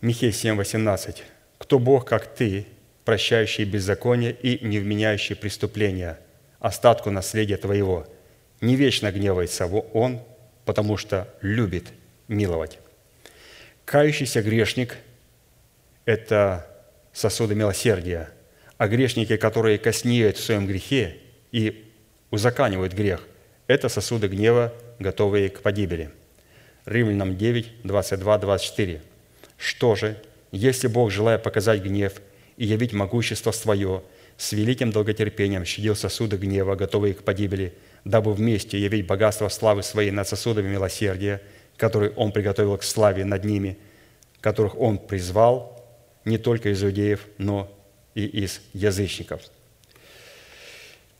Михей 7, 18. «Кто Бог, как ты, прощающий беззаконие и не вменяющий преступления, остатку наследия твоего. Не вечно гневается он, потому что любит миловать. Кающийся грешник – это сосуды милосердия, А грешники, которые коснеют в своем грехе и узаканивают грех, это сосуды гнева, готовые к погибели. Римлянам 9, 22, 24. Что же, если Бог, желая показать гнев и явить могущество свое, с великим долготерпением щадил сосуды гнева, готовые к погибели, дабы вместе явить богатство славы своей над сосудами милосердия, которые Он приготовил к славе над ними, которых Он призвал не только из иудеев, но и из язычников.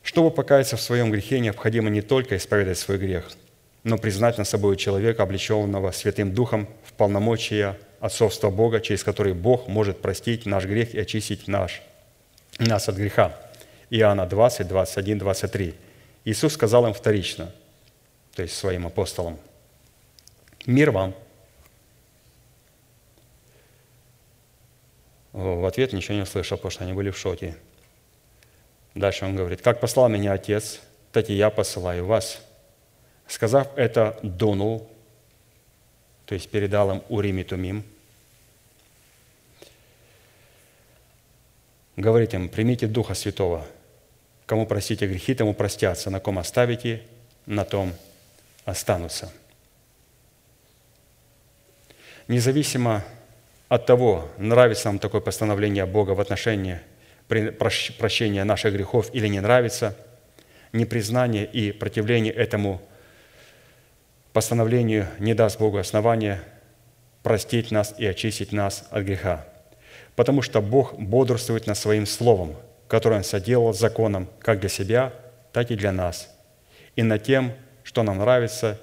Чтобы покаяться в своем грехе, необходимо не только исповедать свой грех, но признать над собой человека, облеченного Святым Духом в полномочия отцовства Бога, через который Бог может простить наш грех и очистить наш, нас от греха. Иоанна 20, 21, 23. Иисус сказал им вторично, то есть своим апостолам, «Мир вам». В ответ ничего не услышал, потому что они были в шоке. Дальше он говорит, «Как послал меня Отец, так и я посылаю вас». Сказав это, дунул, то есть передал им Урим и Тумим, говорит им, примите Духа Святого, кому простите грехи, тому простятся, на ком оставите, на том останутся. Независимо от того, нравится нам такое постановление Бога в отношении прощения наших грехов или не нравится, непризнание и противление этому постановлению не даст Богу основания простить нас и очистить нас от греха. Потому что Бог бодрствует над Своим Словом, которое Он соделал законом как для себя, так и для нас, и над тем, что нам нравится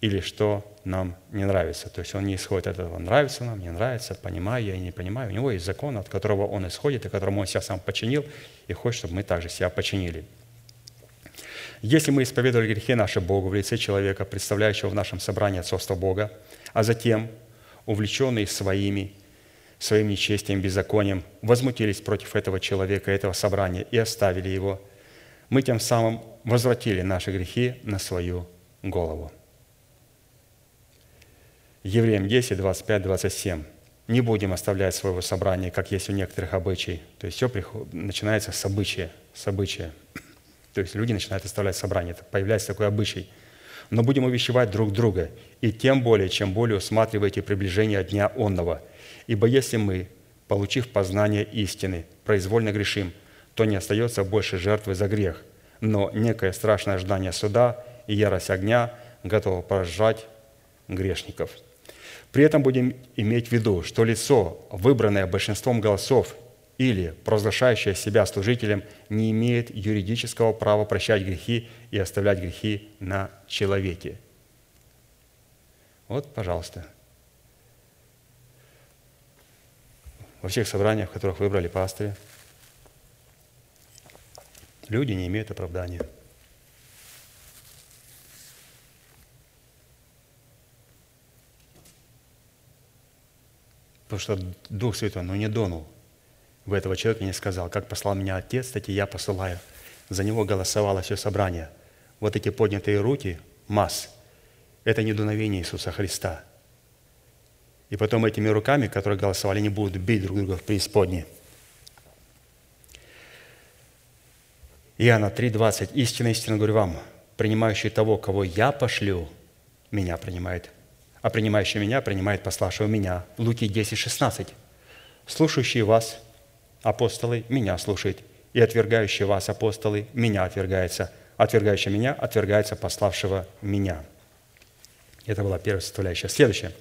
или что нам не нравится. То есть он не исходит от этого, нравится нам, не нравится, понимаю я и не понимаю. У него есть закон, от которого он исходит, и которому он себя сам починил, и хочет, чтобы мы также себя починили – если мы исповедовали грехи наши Богу в лице человека, представляющего в нашем собрании отцовство Бога, а затем, увлеченные своими, своим нечестием, беззаконием, возмутились против этого человека, этого собрания и оставили его, мы тем самым возвратили наши грехи на свою голову. Евреям 10, 25, 27. Не будем оставлять своего собрания, как есть у некоторых обычай. То есть все начинается с обычая. С обычая. То есть люди начинают оставлять собрание, появляется такой обычай. Но будем увещевать друг друга, и тем более, чем более усматриваете приближение дня онного. Ибо если мы, получив познание истины, произвольно грешим, то не остается больше жертвы за грех, но некое страшное ожидание суда и ярость огня готово поражать грешников. При этом будем иметь в виду, что лицо, выбранное большинством голосов или провозглашающая себя служителем не имеет юридического права прощать грехи и оставлять грехи на человеке. Вот, пожалуйста. Во всех собраниях, в которых выбрали пастыря, люди не имеют оправдания. Потому что Дух Святой, ну, не донул – в этого человека не сказал, как послал меня Отец, так и я посылаю. За него голосовало все собрание. Вот эти поднятые руки, масс, это не дуновение Иисуса Христа. И потом этими руками, которые голосовали, не будут бить друг друга в преисподней. Иоанна 3,20. «Истинно, истинно говорю вам, принимающий того, кого я пошлю, меня принимает, а принимающий меня принимает пославшего меня». Луки 10, 16. «Слушающий вас – апостолы, меня слушает. И отвергающий вас, апостолы, меня отвергается. Отвергающий меня, отвергается пославшего меня». Это была первая составляющая. Следующее.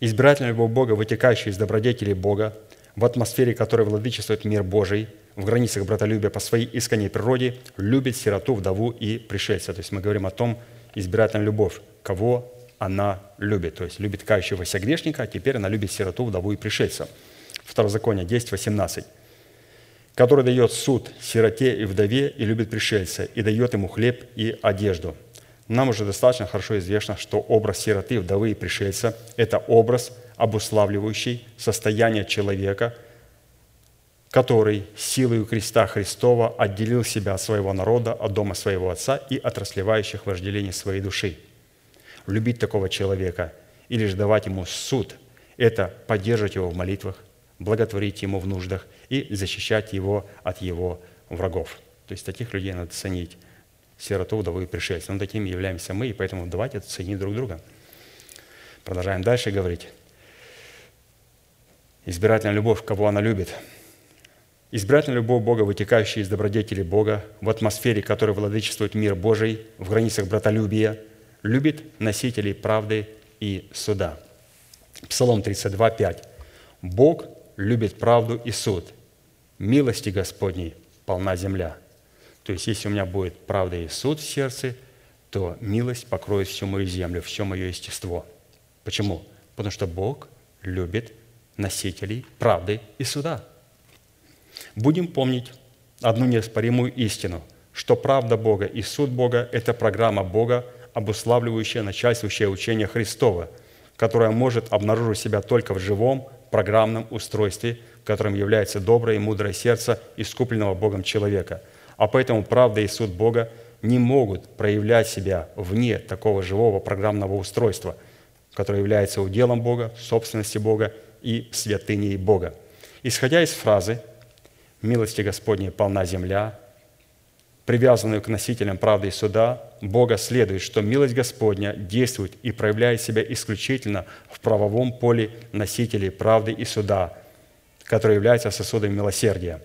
Избирательная любовь Бога, вытекающая из добродетелей Бога, в атмосфере которой владычествует мир Божий, в границах братолюбия по своей искренней природе, любит сироту, вдову и пришельца. То есть мы говорим о том, избирательная любовь, кого она любит. То есть любит кающегося грешника, а теперь она любит сироту, вдову и пришельца. Второзаконие 10, 18, который дает суд сироте и вдове и любит пришельца, и дает ему хлеб и одежду. Нам уже достаточно хорошо известно, что образ сироты, вдовы и пришельца – это образ, обуславливающий состояние человека, который силой креста Христова отделил себя от своего народа, от дома своего отца и от расливающих вожделений своей души. Любить такого человека или же давать ему суд – это поддерживать его в молитвах, благотворить ему в нуждах и защищать его от его врагов. То есть таких людей надо ценить. Сироту, вдову и пришельцев. Но такими являемся мы, и поэтому давайте ценить друг друга. Продолжаем дальше говорить. Избирательная любовь, кого она любит. Избирательная любовь Бога, вытекающая из добродетели Бога, в атмосфере, которой владычествует мир Божий, в границах братолюбия, любит носителей правды и суда. Псалом 32, 5. «Бог любит правду и суд. Милости Господней полна земля». То есть, если у меня будет правда и суд в сердце, то милость покроет всю мою землю, все мое естество. Почему? Потому что Бог любит носителей правды и суда. Будем помнить одну неоспоримую истину, что правда Бога и суд Бога – это программа Бога, обуславливающая начальствующее учение Христова, которое может обнаружить себя только в живом программном устройстве, которым является доброе и мудрое сердце искупленного Богом человека. А поэтому правда и суд Бога не могут проявлять себя вне такого живого программного устройства, которое является уделом Бога, собственности Бога и святыней Бога. Исходя из фразы «Милости Господней полна земля», привязанную к носителям правды и суда, Бога следует, что милость Господня действует и проявляет себя исключительно в правовом поле носителей правды и суда, которые являются сосудами милосердия.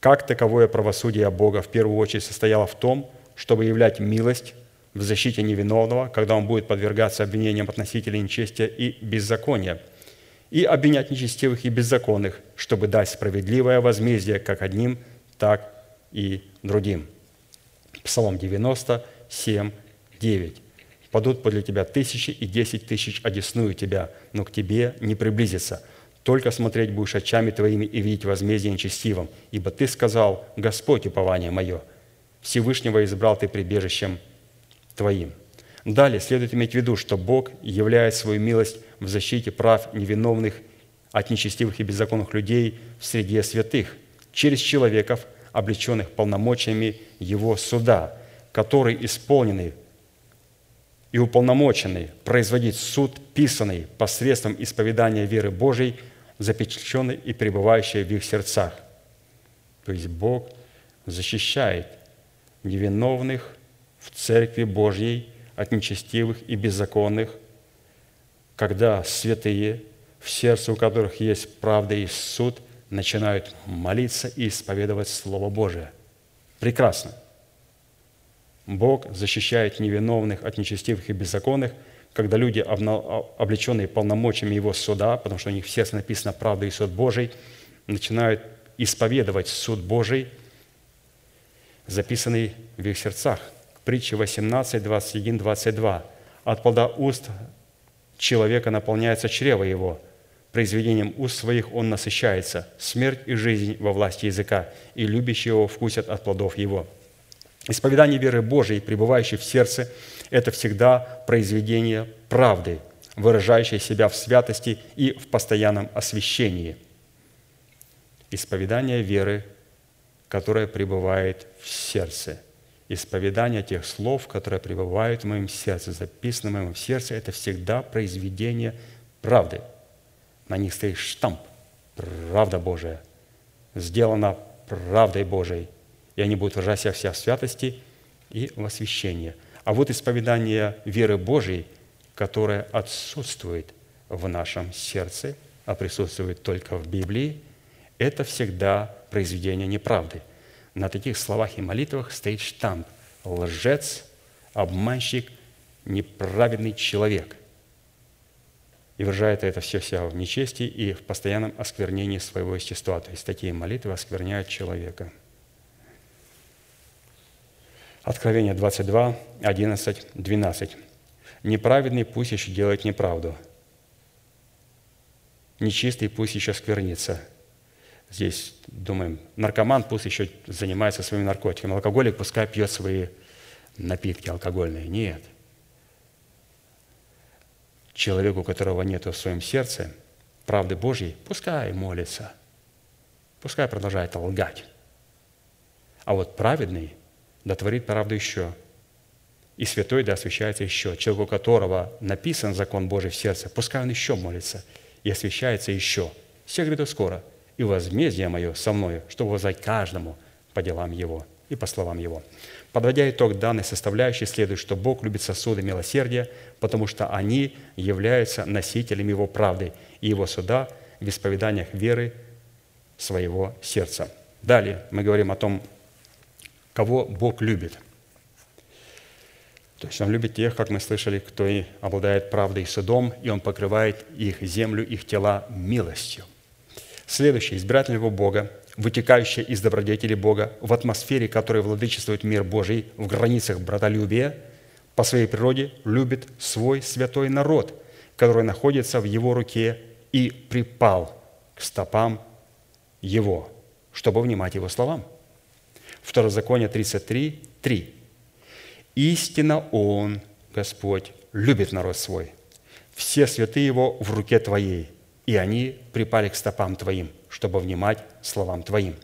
Как таковое правосудие Бога в первую очередь состояло в том, чтобы являть милость в защите невиновного, когда он будет подвергаться обвинениям относителей нечестия и беззакония – и обвинять нечестивых и беззаконных, чтобы дать справедливое возмездие как одним, так и другим. Псалом 97, 9. «Падут подле тебя тысячи и десять тысяч одесную тебя, но к тебе не приблизится. Только смотреть будешь очами твоими и видеть возмездие нечестивым, ибо ты сказал, Господь, упование мое, Всевышнего избрал ты прибежищем твоим». Далее следует иметь в виду, что Бог являет свою милость в защите прав невиновных от нечестивых и беззаконных людей в среде святых, через человеков, облеченных полномочиями Его суда, который исполненный и уполномоченный производить суд, писанный посредством исповедания веры Божией, запечатленный и пребывающий в их сердцах. То есть Бог защищает невиновных в Церкви Божьей от нечестивых и беззаконных, когда святые, в сердце у которых есть правда и суд, начинают молиться и исповедовать Слово Божие. Прекрасно. Бог защищает невиновных от нечестивых и беззаконных, когда люди, облеченные полномочиями Его суда, потому что у них в сердце написано «правда и суд Божий», начинают исповедовать суд Божий, записанный в их сердцах – Притча 18, 21, 22. «От плода уст человека наполняется чрево его, произведением уст своих он насыщается, смерть и жизнь во власти языка, и любящие его вкусят от плодов его». Исповедание веры Божией, пребывающей в сердце, это всегда произведение правды, выражающее себя в святости и в постоянном освящении. Исповедание веры, которое пребывает в сердце – исповедание тех слов, которые пребывают в моем сердце, записаны в моем сердце, это всегда произведение правды. На них стоит штамп «Правда Божия», сделано правдой Божией, и они будут выражать себя вся в святости и в освящении. А вот исповедание веры Божией, которое отсутствует в нашем сердце, а присутствует только в Библии, это всегда произведение неправды – на таких словах и молитвах стоит штамп «лжец», «обманщик», «неправедный человек». И выражает это все себя в нечестии и в постоянном осквернении своего естества. То есть такие молитвы оскверняют человека. Откровение 22, 11, 12. «Неправедный пусть еще делает неправду, нечистый пусть еще сквернится, здесь думаем, наркоман пусть еще занимается своими наркотиками, алкоголик пускай пьет свои напитки алкогольные. Нет. Человеку, у которого нет в своем сердце правды Божьей, пускай молится, пускай продолжает лгать. А вот праведный дотворит правду еще, и святой да освящается еще. Человек, у которого написан закон Божий в сердце, пускай он еще молится и освящается еще – все гряду скоро, и возмездие мое со мною, чтобы воздать каждому по делам его и по словам его». Подводя итог данной составляющей, следует, что Бог любит сосуды милосердия, потому что они являются носителями Его правды и Его суда в исповеданиях веры своего сердца. Далее мы говорим о том, кого Бог любит. То есть Он любит тех, как мы слышали, кто и обладает правдой и судом, и Он покрывает их землю, их тела милостью. Следующее, избирательного Бога вытекающая из добродетели Бога, в атмосфере, которой владычествует мир Божий, в границах братолюбия, по своей природе любит свой святой народ, который находится в его руке и припал к стопам его, чтобы внимать его словам. Второзаконие 33, 3. «Истинно Он, Господь, любит народ свой. Все святые Его в руке Твоей, и они припали к стопам Твоим, чтобы внимать словам Твоим.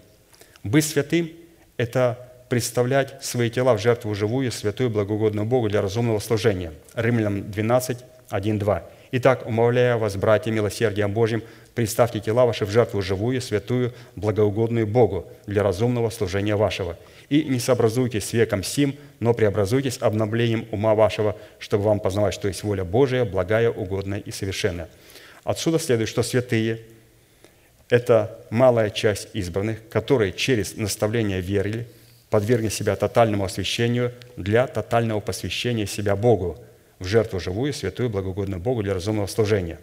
Быть святым – это представлять свои тела в жертву живую, святую, благоугодную Богу для разумного служения. Римлянам 12, 1, 2. Итак, умовляя вас, братья, милосердием Божьим, представьте тела ваши в жертву живую, святую, благоугодную Богу для разумного служения вашего. И не сообразуйтесь с веком сим, но преобразуйтесь обновлением ума вашего, чтобы вам познавать, что есть воля Божия, благая, угодная и совершенная. Отсюда следует, что святые – это малая часть избранных, которые через наставление верили, подвергли себя тотальному освящению для тотального посвящения себя Богу в жертву живую, святую, благогодную Богу для разумного служения.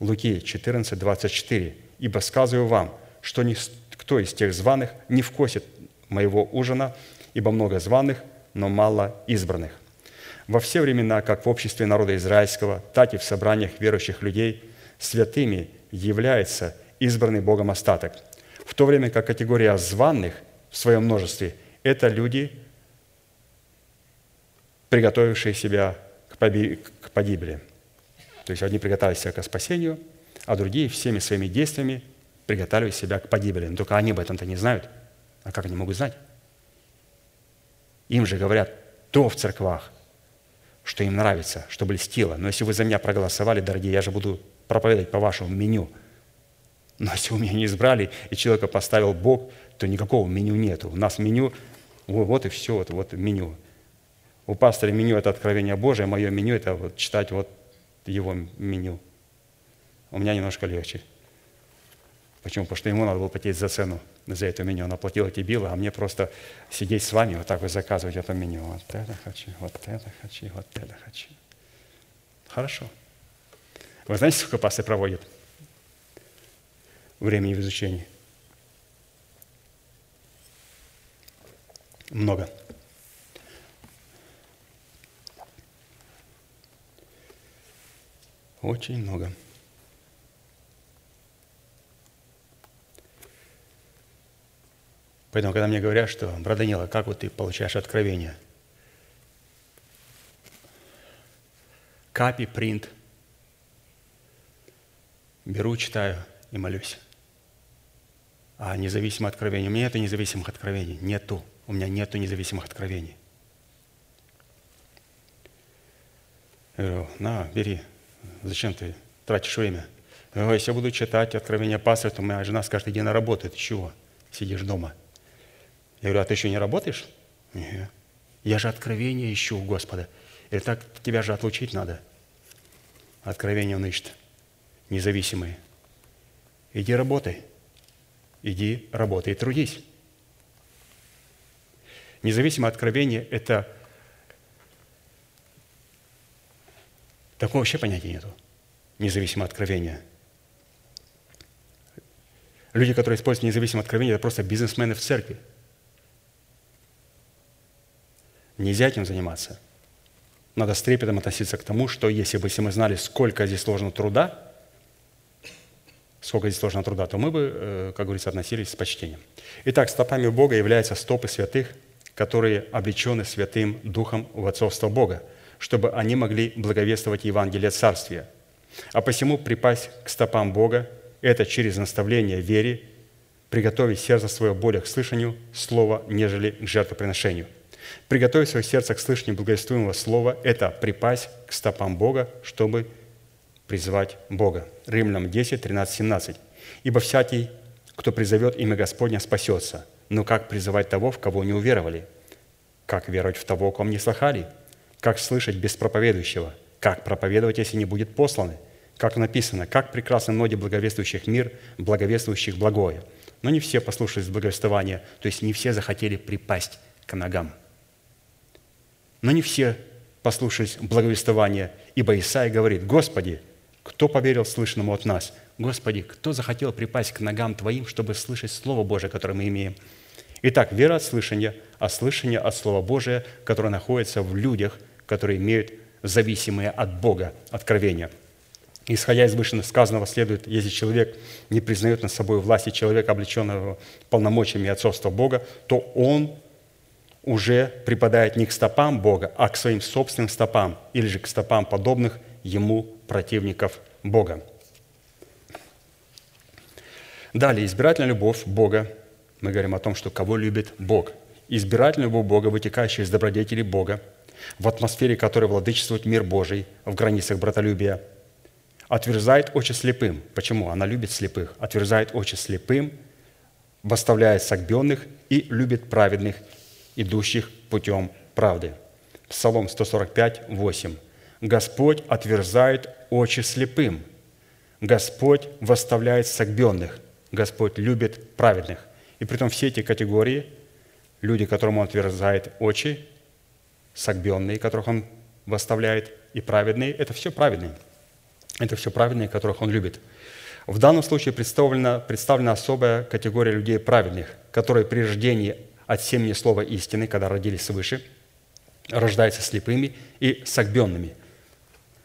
Луки 14, 24. «Ибо сказываю вам, что никто из тех званых не вкусит моего ужина, ибо много званых, но мало избранных». Во все времена, как в обществе народа израильского, так и в собраниях верующих людей – святыми является избранный Богом остаток. В то время как категория званных в своем множестве – это люди, приготовившие себя к погибели. То есть одни приготовили себя к спасению, а другие всеми своими действиями приготовили себя к погибели. Но только они об этом-то не знают. А как они могут знать? Им же говорят то в церквах, что им нравится, что блестело. Но если вы за меня проголосовали, дорогие, я же буду проповедовать по вашему меню. Но если вы меня не избрали, и человека поставил Бог, то никакого меню нету. У нас меню, вот и все, вот, вот меню. У пастора меню – это откровение Божие, мое меню – это вот читать вот его меню. У меня немножко легче. Почему? Потому что ему надо было платить за цену за это меню. Он оплатил эти билы, а мне просто сидеть с вами, вот так вот заказывать это меню. Вот это хочу, вот это хочу, вот это хочу. Хорошо. Вы знаете, сколько пастор проводит времени в изучении? Много. Очень много. Поэтому, когда мне говорят, что, брат Данила, как вот ты получаешь откровение? Капи, принт – беру, читаю и молюсь. А независимое откровение, у меня это независимых откровений, нету. У меня нету независимых откровений. Я говорю, на, бери. Зачем ты тратишь время? Если я буду читать откровения пастора, то моя жена скажет, иди на работу. Ты чего? Сидишь дома. Я говорю, а ты еще не работаешь? Нет. Я же откровение ищу у Господа. И так тебя же отлучить надо. Откровение он ищет независимые. Иди работай. Иди работай и трудись. Независимое откровение – это такого вообще понятия нету. Независимое откровение. Люди, которые используют независимое откровение, это просто бизнесмены в церкви. Нельзя этим заниматься. Надо с трепетом относиться к тому, что если бы если мы знали, сколько здесь сложного труда – сколько здесь сложного труда, то мы бы, э, как говорится, относились с почтением. Итак, стопами Бога являются стопы святых, которые облечены Святым Духом в отцовство Бога, чтобы они могли благовествовать Евангелие Царствия. А посему припасть к стопам Бога – это через наставление вере, приготовить сердце свое более к слышанию слова, нежели к жертвоприношению. Приготовить свое сердце к слышанию благовествуемого слова – это припасть к стопам Бога, чтобы призвать Бога. Римлянам 10, 13, 17. «Ибо всякий, кто призовет имя Господня, спасется. Но как призывать того, в кого не уверовали? Как веровать в того, ком не слыхали? Как слышать без проповедующего? Как проповедовать, если не будет посланы? Как написано, как прекрасны ноги благовествующих мир, благовествующих благое. Но не все послушались благовествования, то есть не все захотели припасть к ногам. Но не все послушались благовествования, ибо Исаия говорит, «Господи, кто поверил слышанному от нас? Господи, кто захотел припасть к ногам Твоим, чтобы слышать Слово Божие, которое мы имеем? Итак, вера от слышания, а слышание от Слова Божия, которое находится в людях, которые имеют зависимые от Бога откровения. Исходя из вышесказанного следует, если человек не признает над собой власти человека, облеченного полномочиями отцовства Бога, то он уже припадает не к стопам Бога, а к своим собственным стопам, или же к стопам подобных ему противников Бога. Далее, избирательная любовь Бога. Мы говорим о том, что кого любит Бог. Избирательная любовь Бога, вытекающая из добродетели Бога, в атмосфере которой владычествует мир Божий, в границах братолюбия, отверзает очи слепым. Почему? Она любит слепых. Отверзает очи слепым, восставляет согбенных и любит праведных, идущих путем правды. Псалом 145, 8. Господь отверзает очи слепым. Господь восставляет согбенных. Господь любит праведных. И при том все эти категории, люди, которым Он отверзает очи, согбенные, которых Он восставляет, и праведные, это все праведные. Это все праведные, которых Он любит. В данном случае представлена, представлена особая категория людей праведных, которые при рождении от семени слова истины, когда родились свыше, рождаются слепыми и согбенными –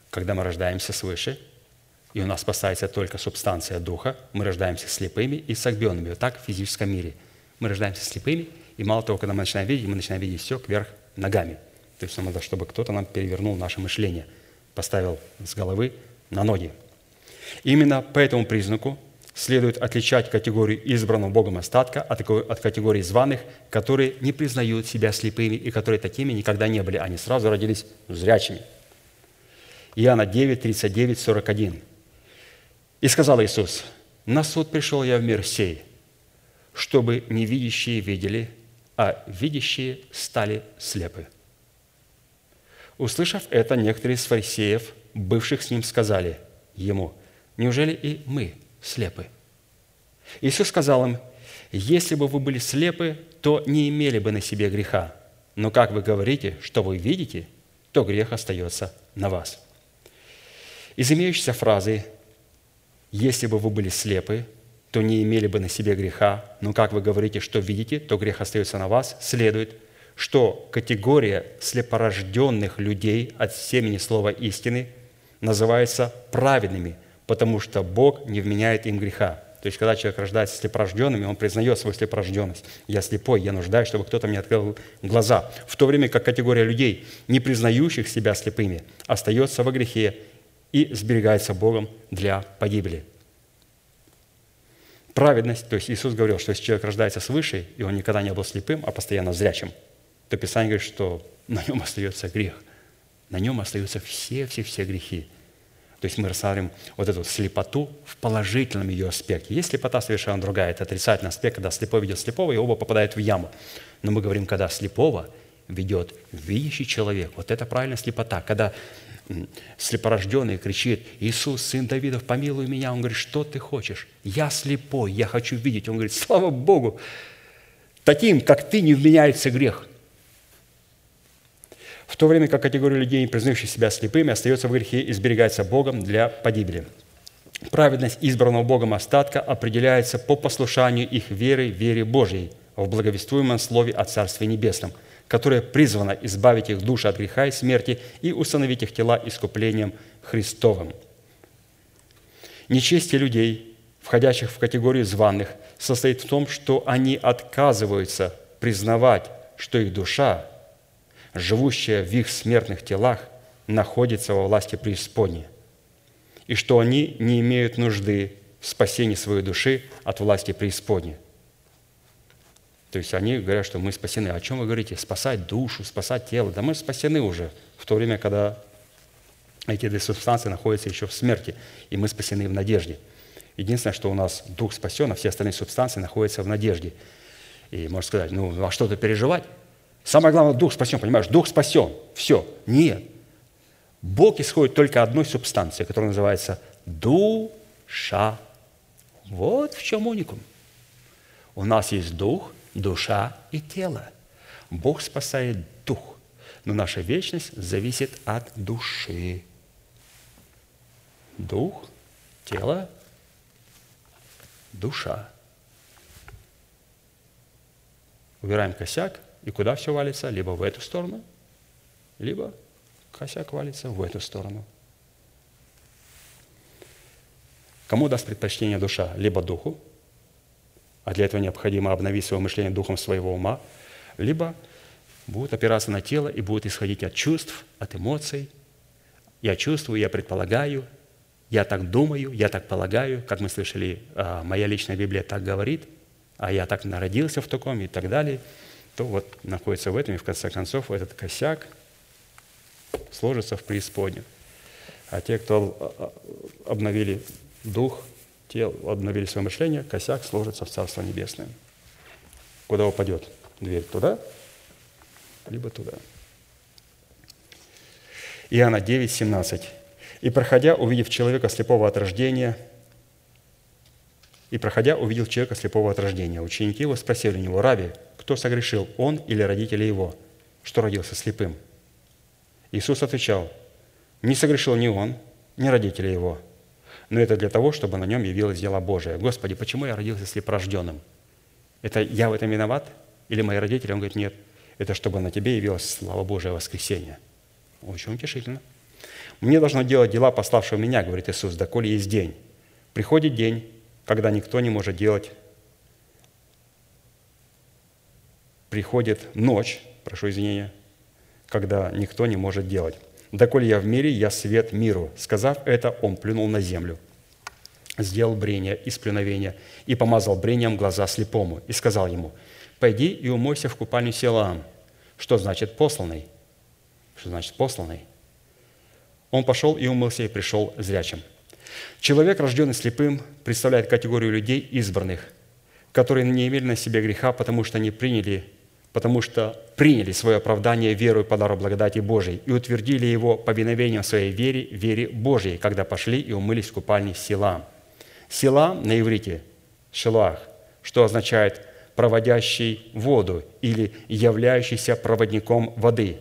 когда мы рождаемся свыше, и у нас спасается только субстанция духа, мы рождаемся слепыми и согбенными. Вот так в физическом мире. Мы рождаемся слепыми, и мало того, когда мы начинаем видеть, мы начинаем видеть все кверх ногами. Нам надо, чтобы кто-то нам перевернул наше мышление, поставил с головы на ноги. Именно по этому признаку следует отличать категорию избранного Богом остатка от категории званых, которые не признают себя слепыми и которые такими никогда не были. Они сразу родились зрячими – Иоанна 9, 39, 41. «И сказал Иисус, на суд пришел я в мир сей, чтобы невидящие видели, а видящие стали слепы». Услышав это, некоторые из фарисеев, бывших с ним, сказали ему, «Неужели и мы слепы?» Иисус сказал им, «Если бы вы были слепы, то не имели бы на себе греха. Но как вы говорите, что вы видите, то грех остается на вас». Из имеющейся фразы «Если бы вы были слепы, то не имели бы на себе греха, но как вы говорите, что видите, то грех остается на вас», следует, что категория слепорожденных людей от семени слова истины называется праведными, потому что Бог не вменяет им греха. То есть, когда человек рождается слепорожденными, он признает свою слепорожденность. Я слепой, я нуждаюсь, чтобы кто-то мне открыл глаза. В то время как категория людей, не признающих себя слепыми, остается во грехе и сберегается Богом для погибели. Праведность, то есть Иисус говорил, что если человек рождается свыше, и он никогда не был слепым, а постоянно зрячим, то Писание говорит, что на нем остается грех. На нем остаются все-все-все грехи. То есть мы рассматриваем вот эту слепоту в положительном ее аспекте. Есть слепота совершенно другая. Это отрицательный аспект, когда слепой ведет слепого, и оба попадают в яму. Но мы говорим, когда слепого ведет видящий человек. Вот это правильная слепота. Когда слепорожденный кричит, «Иисус, сын Давидов, помилуй меня!» Он говорит, «Что ты хочешь? Я слепой, я хочу видеть». Он говорит, «Слава Богу! Таким, как ты, не вменяется грех». В то время как категория людей, признающих себя слепыми, остается в грехе и сберегается Богом для погибели. Праведность избранного Богом остатка определяется по послушанию их веры, вере Божьей в благовествуемом слове о Царстве Небесном – которое призвано избавить их души от греха и смерти и установить их тела искуплением Христовым. Нечестие людей, входящих в категорию званых, состоит в том, что они отказываются признавать, что их душа, живущая в их смертных телах, находится во власти преисподней, и что они не имеют нужды в спасении своей души от власти преисподней – то есть они говорят, что мы спасены. О чем вы говорите? Спасать душу, спасать тело. Да мы спасены уже в то время, когда эти две субстанции находятся еще в смерти, и мы спасены в надежде. Единственное, что у нас дух спасен, а все остальные субстанции находятся в надежде. И можно сказать, ну, а что-то переживать? Самое главное, дух спасен, понимаешь? Дух спасен. Все. Нет. Бог исходит только одной субстанции, которая называется душа. Вот в чем уникум. У нас есть дух, душа и тело. Бог спасает дух, но наша вечность зависит от души. Дух, тело, душа. Убираем косяк, и куда все валится? Либо в эту сторону, либо косяк валится в эту сторону. Кому даст предпочтение душа? Либо духу, а для этого необходимо обновить свое мышление духом своего ума, либо будет опираться на тело и будет исходить от чувств, от эмоций. Я чувствую, я предполагаю, я так думаю, я так полагаю, как мы слышали, а, моя личная Библия так говорит, а я так народился в таком и так далее, то вот находится в этом, и в конце концов этот косяк сложится в преисподнюю. А те, кто а, а, обновили дух, те обновили свое мышление, косяк сложится в Царство Небесное. Куда упадет? Дверь туда, либо туда. Иоанна 9, 17. «И проходя, увидев человека слепого от рождения, и проходя, увидел человека слепого от рождения. Ученики его спросили у него, «Рави, кто согрешил, он или родители его, что родился слепым?» Иисус отвечал, «Не согрешил ни он, ни родители его, но это для того, чтобы на нем явилось дело Божие. Господи, почему я родился слепорожденным? Это я в этом виноват? Или мои родители? Он говорит, нет, это чтобы на тебе явилась слава Божия воскресения. Очень утешительно. Мне должно делать дела пославшего меня, говорит Иисус, доколе есть день. Приходит день, когда никто не может делать. Приходит ночь, прошу извинения, когда никто не может делать. «Доколе я в мире, я свет миру». Сказав это, он плюнул на землю, сделал брение из плюновения и помазал брением глаза слепому и сказал ему, «Пойди и умойся в купальню Силаам». Что значит «посланный»? Что значит «посланный»? Он пошел и умылся и пришел зрячим. Человек, рожденный слепым, представляет категорию людей избранных, которые не имели на себе греха, потому что не приняли потому что приняли свое оправдание верой по дару благодати Божией и утвердили его повиновением своей вере, вере Божьей, когда пошли и умылись в купальне Сила. Сила на иврите – шелах, что означает «проводящий воду» или «являющийся проводником воды».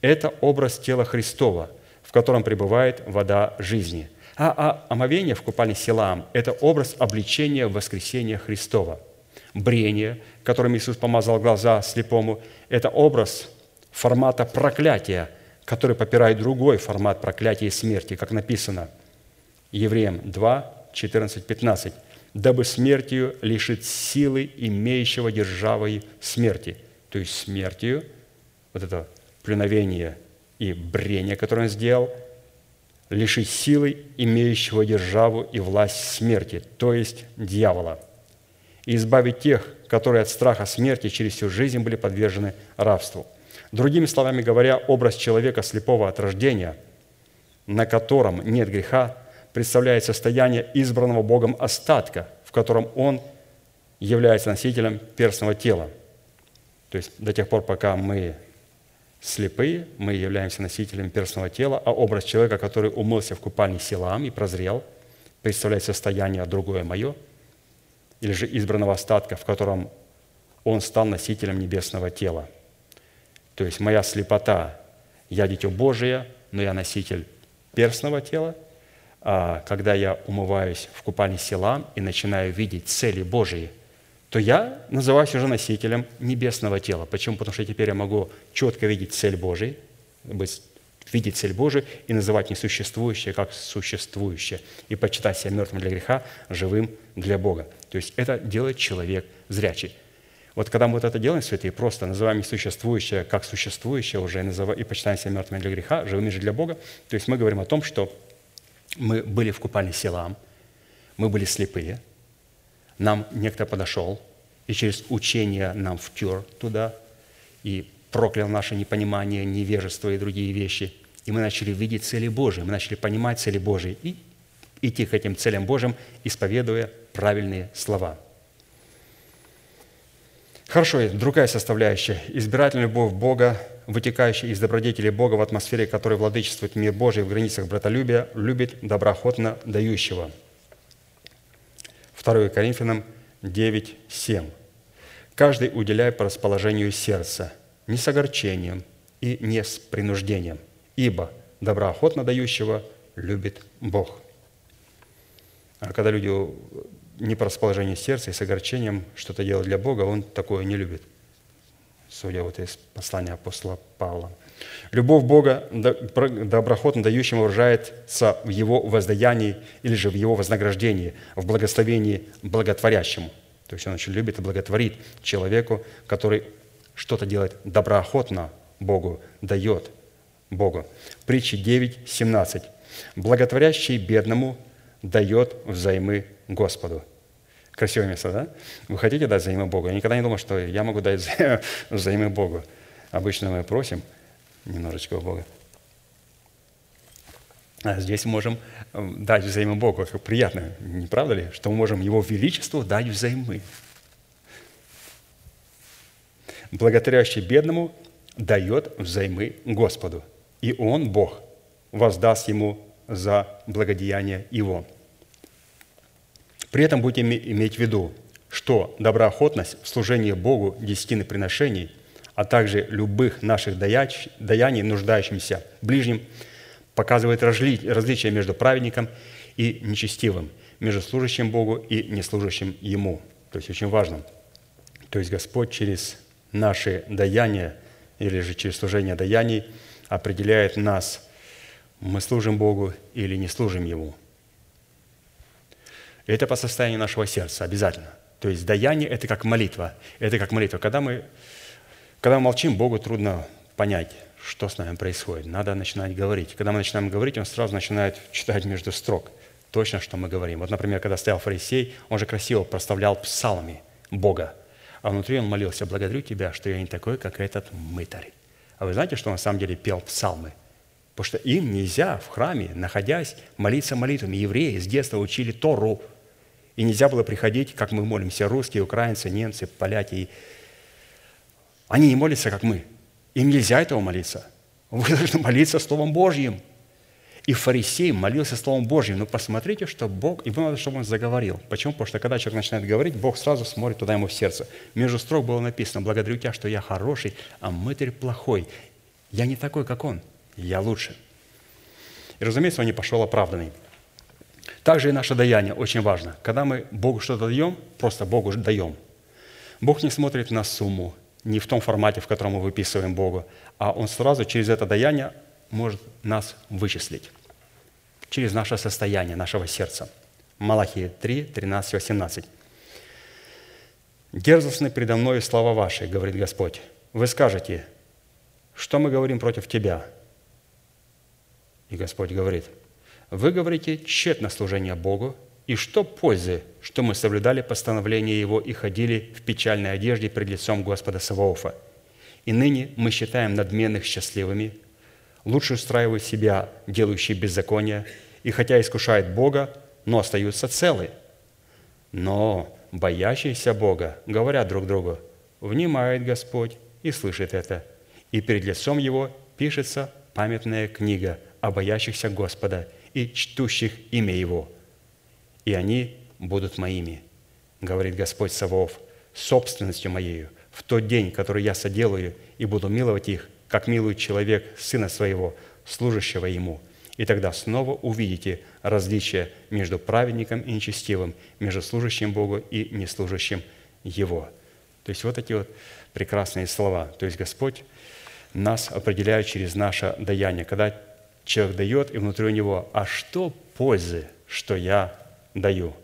Это образ тела Христова, в котором пребывает вода жизни. А, омовение в купальне Силаам – это образ обличения воскресения Христова – брение, которым Иисус помазал глаза слепому, это образ формата проклятия, который попирает другой формат проклятия и смерти, как написано Евреям 2, 14, 15. «Дабы смертью лишить силы имеющего державой смерти». То есть смертью, вот это плюновение и брение, которое он сделал, лишить силы имеющего державу и власть смерти, то есть дьявола – и избавить тех, которые от страха смерти через всю жизнь были подвержены рабству. Другими словами говоря, образ человека слепого от рождения, на котором нет греха, представляет состояние избранного Богом остатка, в котором он является носителем перстного тела. То есть до тех пор, пока мы слепые, мы являемся носителем перстного тела, а образ человека, который умылся в купальне Силаам и прозрел, представляет состояние другое мое – или же избранного остатка, в котором он стал носителем небесного тела. То есть моя слепота, я дитё Божие, но я носитель перстного тела, а когда я умываюсь в купальне села и начинаю видеть цели Божьи, то я называюсь уже носителем небесного тела. Почему? Потому что теперь я могу четко видеть цель быть видеть цель Божию и называть несуществующее как существующее, и почитать себя мертвым для греха, живым для Бога. То есть это делает человек зрячий. Вот когда мы вот это делаем, святые, просто называем несуществующее как существующее уже и почитаем себя мертвыми для греха, живыми же для Бога, то есть мы говорим о том, что мы были в купальне селам, мы были слепые, нам некто подошел, и через учение нам втер туда, и проклял наше непонимание, невежество и другие вещи – и мы начали видеть цели Божьи, мы начали понимать цели Божьи и идти к этим целям Божьим, исповедуя правильные слова. Хорошо, другая составляющая. Избирательная любовь Бога, вытекающая из добродетели Бога в атмосфере, которой владычествует мир Божий в границах братолюбия, любит доброохотно дающего. 2 Коринфянам 9, 7. «Каждый уделяй по расположению сердца, не с огорчением и не с принуждением, ибо доброохотно дающего любит Бог». А когда люди не по расположению сердца и с огорчением что-то делают для Бога, он такое не любит, судя вот из послания апостола Павла. Любовь Бога доброхотно дающим выражается в Его воздаянии или же в Его вознаграждении, в благословении благотворящему. То есть Он очень любит и благотворит человеку, который что-то делает доброохотно Богу, дает Богу. Притчи 9, 17. «Благотворящий бедному дает взаймы Господу». Красивое место, да? Вы хотите дать взаймы Богу? Я никогда не думал, что я могу дать взаймы Богу. Обычно мы просим немножечко у Бога. А здесь можем э, дать взаймы Богу. Как приятно, не правда ли? Что мы можем Его Величеству дать взаймы. Благодарящий бедному дает взаймы Господу. И Он, Бог, воздаст ему за благодеяние Его. При этом будете иметь в виду, что доброохотность в служении Богу десятины приношений, а также любых наших даяний, нуждающимся ближним, показывает различие между праведником и нечестивым, между служащим Богу и неслужащим Ему. То есть очень важно. То есть Господь через наши даяния или же через служение даяний определяет нас, мы служим Богу или не служим Ему – это по состоянию нашего сердца обязательно. То есть даяние – это как молитва. Это как молитва. Когда мы, когда мы молчим, Богу трудно понять, что с нами происходит. Надо начинать говорить. Когда мы начинаем говорить, Он сразу начинает читать между строк точно, что мы говорим. Вот, например, когда стоял фарисей, он же красиво проставлял псалмами Бога. А внутри он молился, благодарю Тебя, что я не такой, как этот мытарь. А вы знаете, что он на самом деле пел псалмы? Потому что им нельзя в храме, находясь, молиться молитвами. Евреи с детства учили Тору, и нельзя было приходить, как мы молимся, русские, украинцы, немцы, поляки. Они не молятся, как мы. Им нельзя этого молиться. Вы должны молиться Словом Божьим. И фарисей молился Словом Божьим. Но посмотрите, что Бог, ему надо, чтобы он заговорил. Почему? Потому что когда человек начинает говорить, Бог сразу смотрит туда ему в сердце. Между строк было написано, благодарю тебя, что я хороший, а мытарь плохой. Я не такой, как он, я лучше. И, разумеется, он не пошел оправданный. Также и наше даяние очень важно. Когда мы Богу что-то даем, просто Богу даем. Бог не смотрит на сумму, не в том формате, в котором мы выписываем Богу, а Он сразу через это даяние может нас вычислить. Через наше состояние, нашего сердца. Малахия 3, 13, 18. «Дерзостны предо мною слова ваши, — говорит Господь. Вы скажете, что мы говорим против Тебя?» И Господь говорит – вы говорите тщетно служение Богу, и что пользы, что мы соблюдали постановление Его и ходили в печальной одежде пред лицом Господа Саваофа? И ныне мы считаем надменных счастливыми, лучше устраивают себя, делающие беззаконие, и хотя искушают Бога, но остаются целы. Но боящиеся Бога говорят друг другу, внимает Господь и слышит это, и перед лицом Его пишется памятная книга о боящихся Господа – и чтущих имя Его, и они будут моими, говорит Господь Савов, собственностью моею, в тот день, который я соделаю, и буду миловать их, как милует человек сына своего, служащего ему. И тогда снова увидите различие между праведником и нечестивым, между служащим Богу и неслужащим Его. То есть вот эти вот прекрасные слова. То есть Господь нас определяет через наше даяние. Когда человек дает, и внутри у него, а что пользы, что я даю?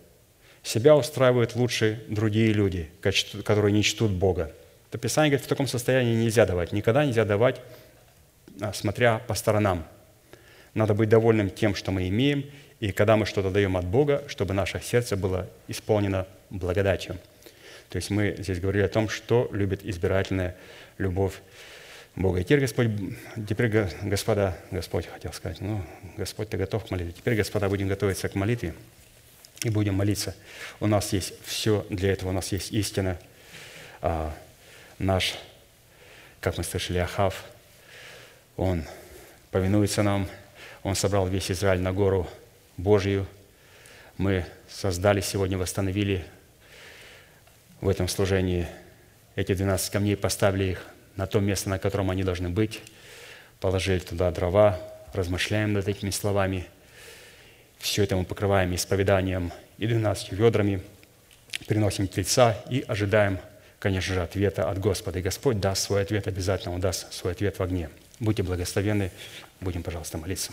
Себя устраивают лучше другие люди, которые не чтут Бога. То Писание говорит, в таком состоянии нельзя давать. Никогда нельзя давать, а, смотря по сторонам. Надо быть довольным тем, что мы имеем, и когда мы что-то даем от Бога, чтобы наше сердце было исполнено благодатью. То есть мы здесь говорили о том, что любит избирательная любовь Бога. И теперь, Господь, теперь, господа, Господь хотел сказать, ну, Господь, ты готов к молитве. Теперь, господа, будем готовиться к молитве и будем молиться. У нас есть все для этого, у нас есть истина. А, наш, как мы слышали, Ахав, он повинуется нам, он собрал весь Израиль на гору Божью. Мы создали сегодня, восстановили в этом служении эти 12 камней, поставили их на то место, на котором они должны быть, положили туда дрова, размышляем над этими словами. Все это мы покрываем исповеданием и 12 ведрами, приносим тельца и ожидаем, конечно же, ответа от Господа. И Господь даст свой ответ, обязательно Он даст свой ответ в огне. Будьте благословенны. Будем, пожалуйста, молиться.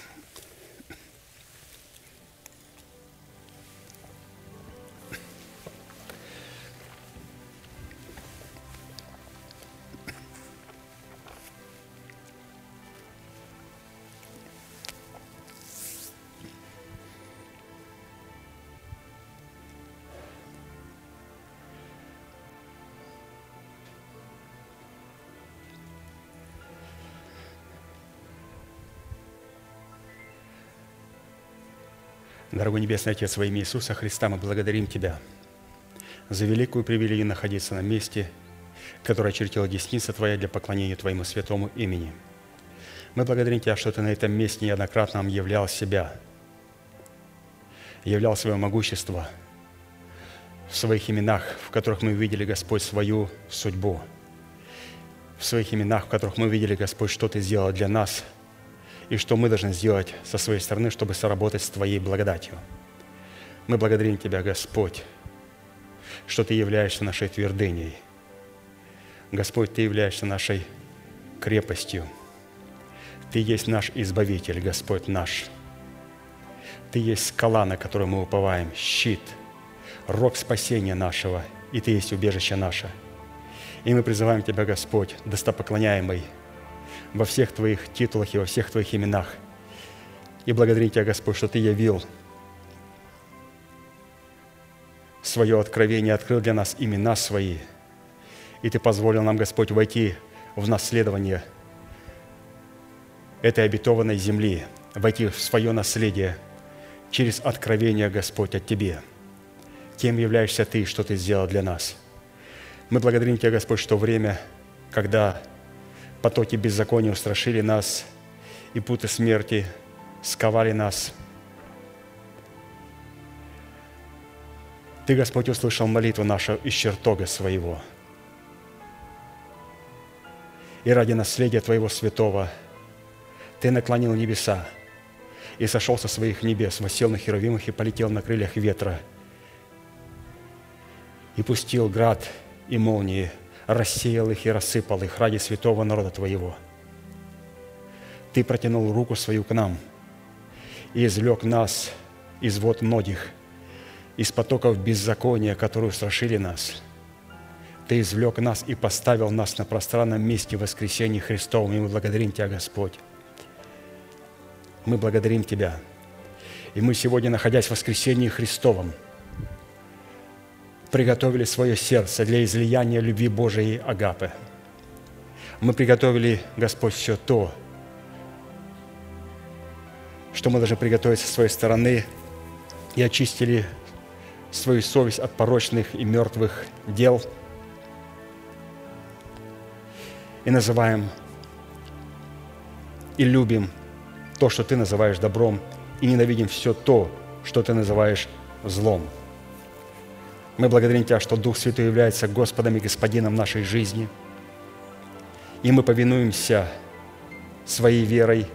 Дорогой Небесный Отец, во имя Иисуса Христа мы благодарим Тебя за великую привилегию находиться на месте, которое очертила десница Твоя для поклонения Твоему святому имени. Мы благодарим Тебя, что Ты на этом месте неоднократно нам являл себя, являл свое могущество в своих именах, в которых мы видели, Господь, свою судьбу, в своих именах, в которых мы видели, Господь, что Ты сделал для нас – и что мы должны сделать со своей стороны, чтобы соработать с Твоей благодатью. Мы благодарим Тебя, Господь, что Ты являешься нашей твердыней. Господь, Ты являешься нашей крепостью. Ты есть наш Избавитель, Господь наш. Ты есть скала, на которую мы уповаем, щит, рог спасения нашего, и Ты есть убежище наше. И мы призываем Тебя, Господь, достопоклоняемый, во всех Твоих титулах и во всех Твоих именах. И благодарим Тебя, Господь, что Ты явил свое откровение, открыл для нас имена свои. И Ты позволил нам, Господь, войти в наследование этой обетованной земли, войти в свое наследие через откровение, Господь, от Тебе. Кем являешься Ты, что Ты сделал для нас. Мы благодарим Тебя, Господь, что время, когда потоки беззакония устрашили нас, и путы смерти сковали нас. Ты, Господь, услышал молитву нашу из чертога своего. И ради наследия Твоего святого Ты наклонил небеса и сошел со своих небес, восел на херовимах и полетел на крыльях ветра, и пустил град и молнии – рассеял их и рассыпал их ради святого народа Твоего. Ты протянул руку свою к нам и извлек нас из вод многих, из потоков беззакония, которые устрашили нас. Ты извлек нас и поставил нас на пространном месте воскресения Христовом, и мы благодарим Тебя, Господь. Мы благодарим Тебя. И мы сегодня, находясь в воскресении Христовом, приготовили свое сердце для излияния любви Божией Агапы. Мы приготовили, Господь, все то, что мы должны приготовить со своей стороны и очистили свою совесть от порочных и мертвых дел и называем и любим то, что Ты называешь добром, и ненавидим все то, что Ты называешь злом – мы благодарим Тебя, что Дух Святой является Господом и Господином нашей жизни. И мы повинуемся своей верой,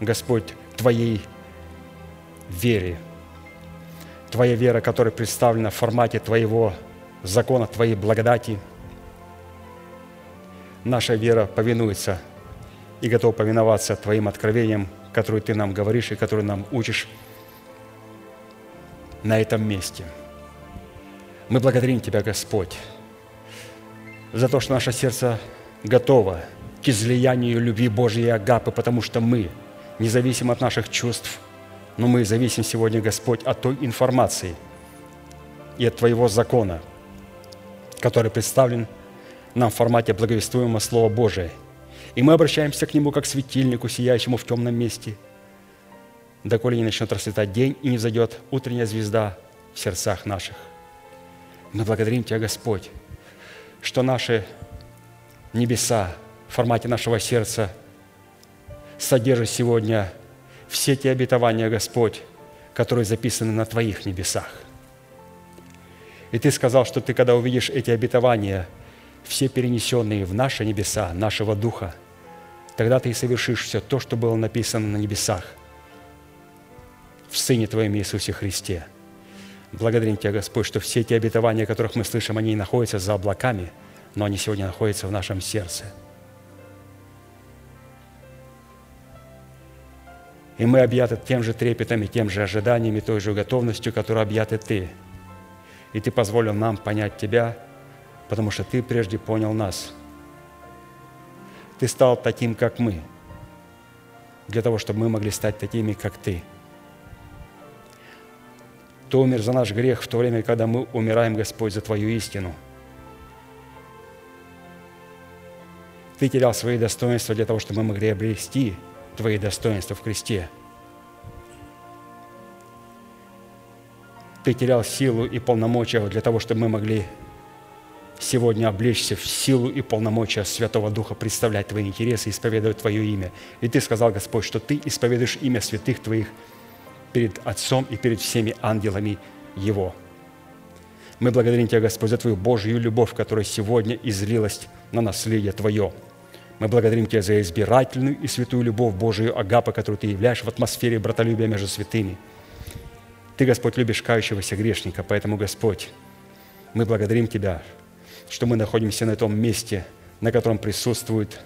Господь, Твоей вере. Твоя вера, которая представлена в формате Твоего закона, Твоей благодати. Наша вера повинуется и готова повиноваться Твоим откровениям, которые Ты нам говоришь и которые нам учишь на этом месте – мы благодарим Тебя, Господь, за то, что наше сердце готово к излиянию любви Божьей и Агапы, потому что мы, независимо от наших чувств, но мы зависим сегодня, Господь, от той информации и от Твоего закона, который представлен нам в формате благовествуемого Слова Божия. И мы обращаемся к Нему, как к светильнику, сияющему в темном месте, доколе не начнет расцветать день и не взойдет утренняя звезда в сердцах наших. Мы благодарим Тебя, Господь, что наши небеса в формате нашего сердца содержат сегодня все те обетования, Господь, которые записаны на Твоих небесах. И Ты сказал, что Ты, когда увидишь эти обетования, все перенесенные в наши небеса, нашего Духа, тогда Ты и совершишь все то, что было написано на небесах в Сыне Твоем Иисусе Христе – Благодарим Тебя, Господь, что все те обетования, которых мы слышим, они находятся за облаками, но они сегодня находятся в нашем сердце. И мы объяты тем же трепетом и тем же ожиданием и той же готовностью, которой объяты Ты. И Ты позволил нам понять Тебя, потому что Ты прежде понял нас. Ты стал таким, как мы, для того, чтобы мы могли стать такими, как Ты – ты умер за наш грех в то время, когда мы умираем, Господь, за Твою истину. Ты терял свои достоинства для того, чтобы мы могли обрести Твои достоинства в Христе. Ты терял силу и полномочия для того, чтобы мы могли сегодня облечься в силу и полномочия Святого Духа, представлять Твои интересы, исповедовать Твое имя. И Ты сказал, Господь, что Ты исповедуешь имя святых Твоих – перед Отцом и перед всеми ангелами Его. Мы благодарим Тебя, Господь, за Твою Божью любовь, которая сегодня излилась на наследие Твое. Мы благодарим Тебя за избирательную и святую любовь Божию Агапа, которую Ты являешь в атмосфере братолюбия между святыми. Ты, Господь, любишь кающегося грешника, поэтому, Господь, мы благодарим Тебя, что мы находимся на том месте, на котором присутствует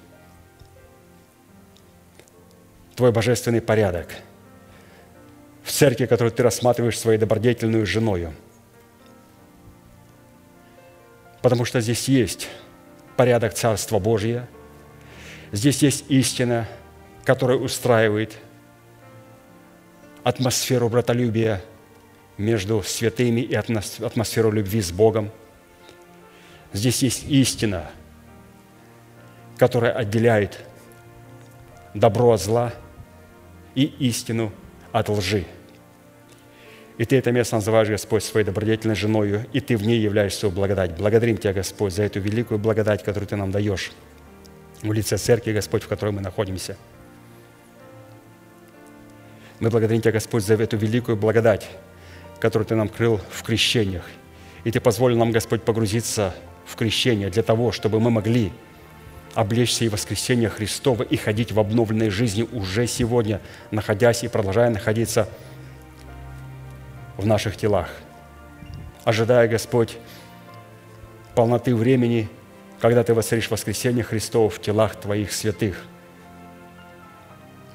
Твой божественный порядок – в церкви, которую ты рассматриваешь своей добродетельную женою. Потому что здесь есть порядок Царства Божия, здесь есть истина, которая устраивает атмосферу братолюбия между святыми и атмосферу любви с Богом. Здесь есть истина, которая отделяет добро от зла и истину от лжи. И Ты это место называешь, Господь, своей добродетельной женою, и Ты в ней являешь свою благодать. Благодарим Тебя, Господь, за эту великую благодать, которую Ты нам даешь в лице церкви, Господь, в которой мы находимся. Мы благодарим Тебя, Господь, за эту великую благодать, которую Ты нам крыл в крещениях. И Ты позволил нам, Господь, погрузиться в крещение для того, чтобы мы могли облечься и воскресения Христова и ходить в обновленной жизни уже сегодня, находясь и продолжая находиться в наших телах, ожидая, Господь, полноты времени, когда Ты воцаришь воскресение Христова в телах Твоих святых.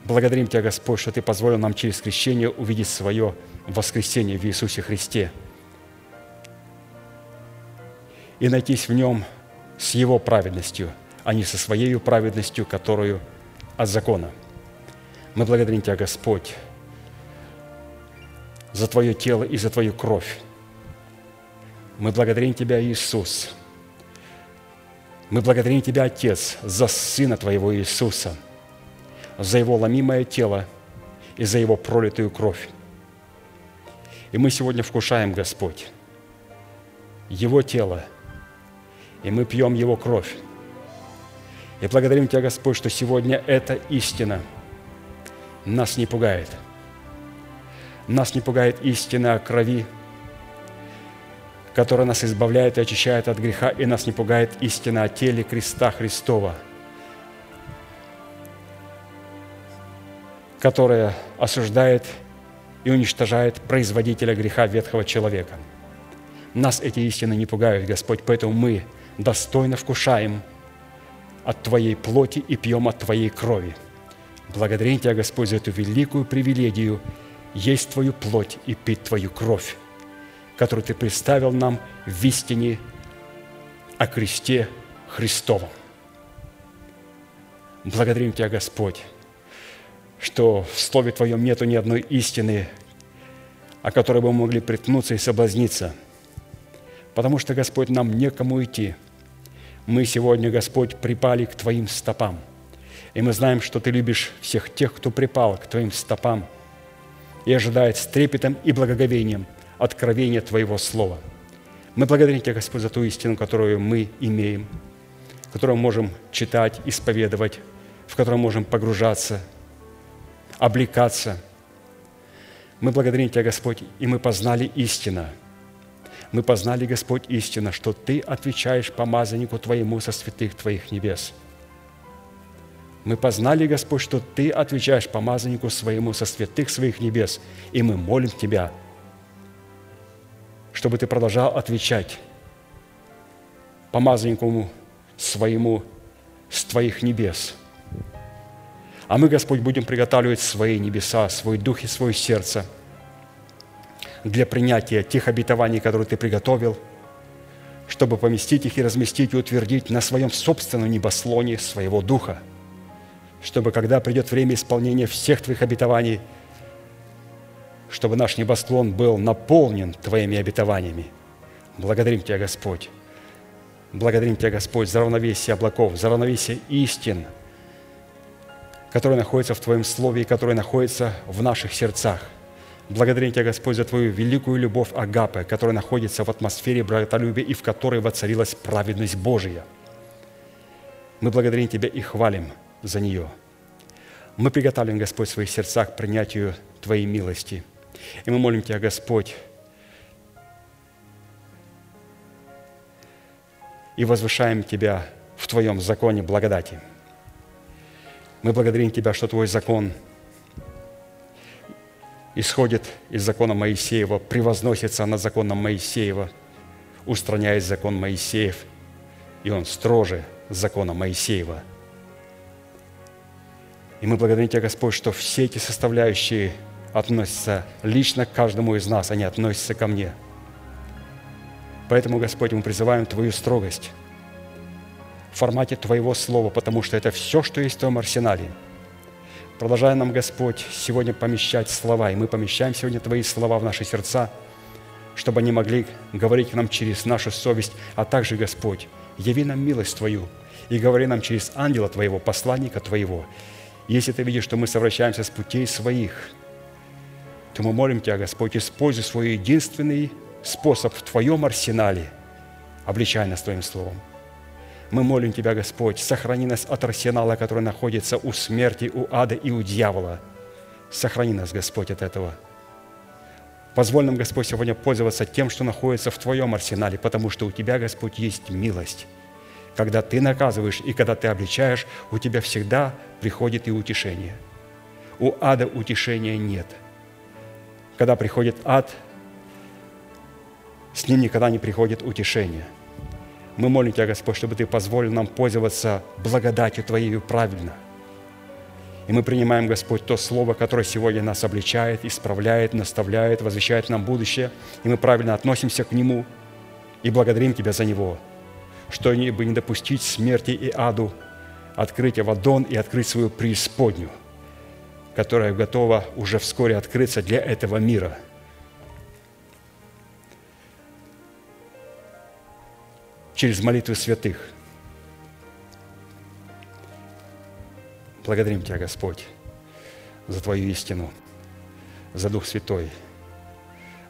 Благодарим Тебя, Господь, что Ты позволил нам через крещение увидеть свое воскресение в Иисусе Христе и найтись в Нем с Его праведностью, а не со Своей праведностью, которую от закона. Мы благодарим Тебя, Господь, за Твое тело и за Твою кровь. Мы благодарим Тебя, Иисус. Мы благодарим Тебя, Отец, за Сына Твоего Иисуса, за Его ломимое тело и за Его пролитую кровь. И мы сегодня вкушаем, Господь, Его тело, и мы пьем Его кровь. И благодарим Тебя, Господь, что сегодня эта истина нас не пугает – нас не пугает истина о крови, которая нас избавляет и очищает от греха, и нас не пугает истина о теле креста Христова, которая осуждает и уничтожает производителя греха ветхого человека. Нас эти истины не пугают, Господь, поэтому мы достойно вкушаем от Твоей плоти и пьем от Твоей крови. Благодарим Тебя, Господь, за эту великую привилегию – есть Твою плоть и пить Твою кровь, которую Ты представил нам в истине о кресте Христовом. Благодарим Тебя, Господь, что в Слове Твоем нету ни одной истины, о которой бы мы могли приткнуться и соблазниться, потому что, Господь, нам некому идти. Мы сегодня, Господь, припали к Твоим стопам, И мы знаем, что Ты любишь всех тех, кто припал к Твоим стопам и ожидает с трепетом и благоговением откровения Твоего Слова. Мы благодарим Тебя, Господь, за ту истину, которую мы имеем, которую можем читать, исповедовать, в которую можем погружаться, облекаться. Мы благодарим Тебя, Господь, и мы познали истину. Мы познали, Господь, истину, что Ты отвечаешь помазаннику Твоему со святых Твоих небес – мы познали, Господь, что Ты отвечаешь помазаннику своему со святых своих небес, и мы молим Тебя, чтобы Ты продолжал отвечать помазаннику своему с Твоих небес. А мы, Господь, будем приготавливать свои небеса, свой дух и свое сердце для принятия тех обетований, которые Ты приготовил, чтобы поместить их и разместить и утвердить на своем собственном небослоне своего духа – чтобы, когда придет время исполнения всех Твоих обетований, чтобы наш небосклон был наполнен Твоими обетованиями. Благодарим Тебя, Господь. Благодарим Тебя, Господь, за равновесие облаков, за равновесие истин, которые находятся в Твоем Слове и которые находятся в наших сердцах. Благодарим Тебя, Господь, за Твою великую любовь Агапы, которая находится в атмосфере братолюбия и в которой воцарилась праведность Божия. Мы благодарим Тебя и хвалим – за нее. Мы приготовим, Господь, в своих сердцах к принятию Твоей милости. И мы молим Тебя, Господь, и возвышаем Тебя в Твоем законе благодати. Мы благодарим Тебя, что Твой закон исходит из закона Моисеева, превозносится над законом Моисеева, устраняет закон Моисеев, и он строже закона Моисеева – и мы благодарим Тебя, Господь, что все эти составляющие относятся лично к каждому из нас, они относятся ко мне. Поэтому, Господь, мы призываем Твою строгость в формате Твоего Слова, потому что это все, что есть в Твоем арсенале. Продолжай нам, Господь, сегодня помещать слова, и мы помещаем сегодня Твои слова в наши сердца, чтобы они могли говорить к нам через нашу совесть, а также, Господь, яви нам милость Твою и говори нам через ангела Твоего, посланника Твоего, если ты видишь, что мы совращаемся с путей своих, то мы молим Тебя, Господь, используй свой единственный способ в Твоем арсенале, обличай нас Твоим Словом. Мы молим Тебя, Господь, сохрани нас от арсенала, который находится у смерти, у ада и у дьявола. Сохрани нас, Господь, от этого. Позволь нам, Господь, сегодня пользоваться тем, что находится в Твоем арсенале, потому что у Тебя, Господь, есть милость – когда ты наказываешь и когда ты обличаешь, у тебя всегда приходит и утешение. У ада утешения нет. Когда приходит ад, с ним никогда не приходит утешение. Мы молим Тебя, Господь, чтобы Ты позволил нам пользоваться благодатью Твоей правильно. И мы принимаем, Господь, то Слово, которое сегодня нас обличает, исправляет, наставляет, возвещает нам будущее, и мы правильно относимся к Нему и благодарим Тебя за Него – чтобы не допустить смерти и аду, открыть Авадон и открыть свою преисподнюю, которая готова уже вскоре открыться для этого мира. Через молитвы святых. Благодарим Тебя, Господь, за Твою истину, за Дух Святой,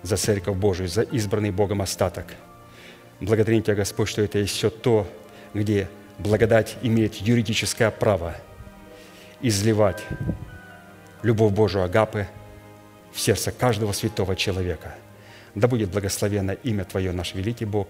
за Церковь Божию, за избранный Богом остаток – Благодарим Тебя, Господь, что это есть все то, где благодать имеет юридическое право изливать любовь Божию Агапы в сердце каждого святого человека. Да будет благословено имя Твое, наш великий Бог,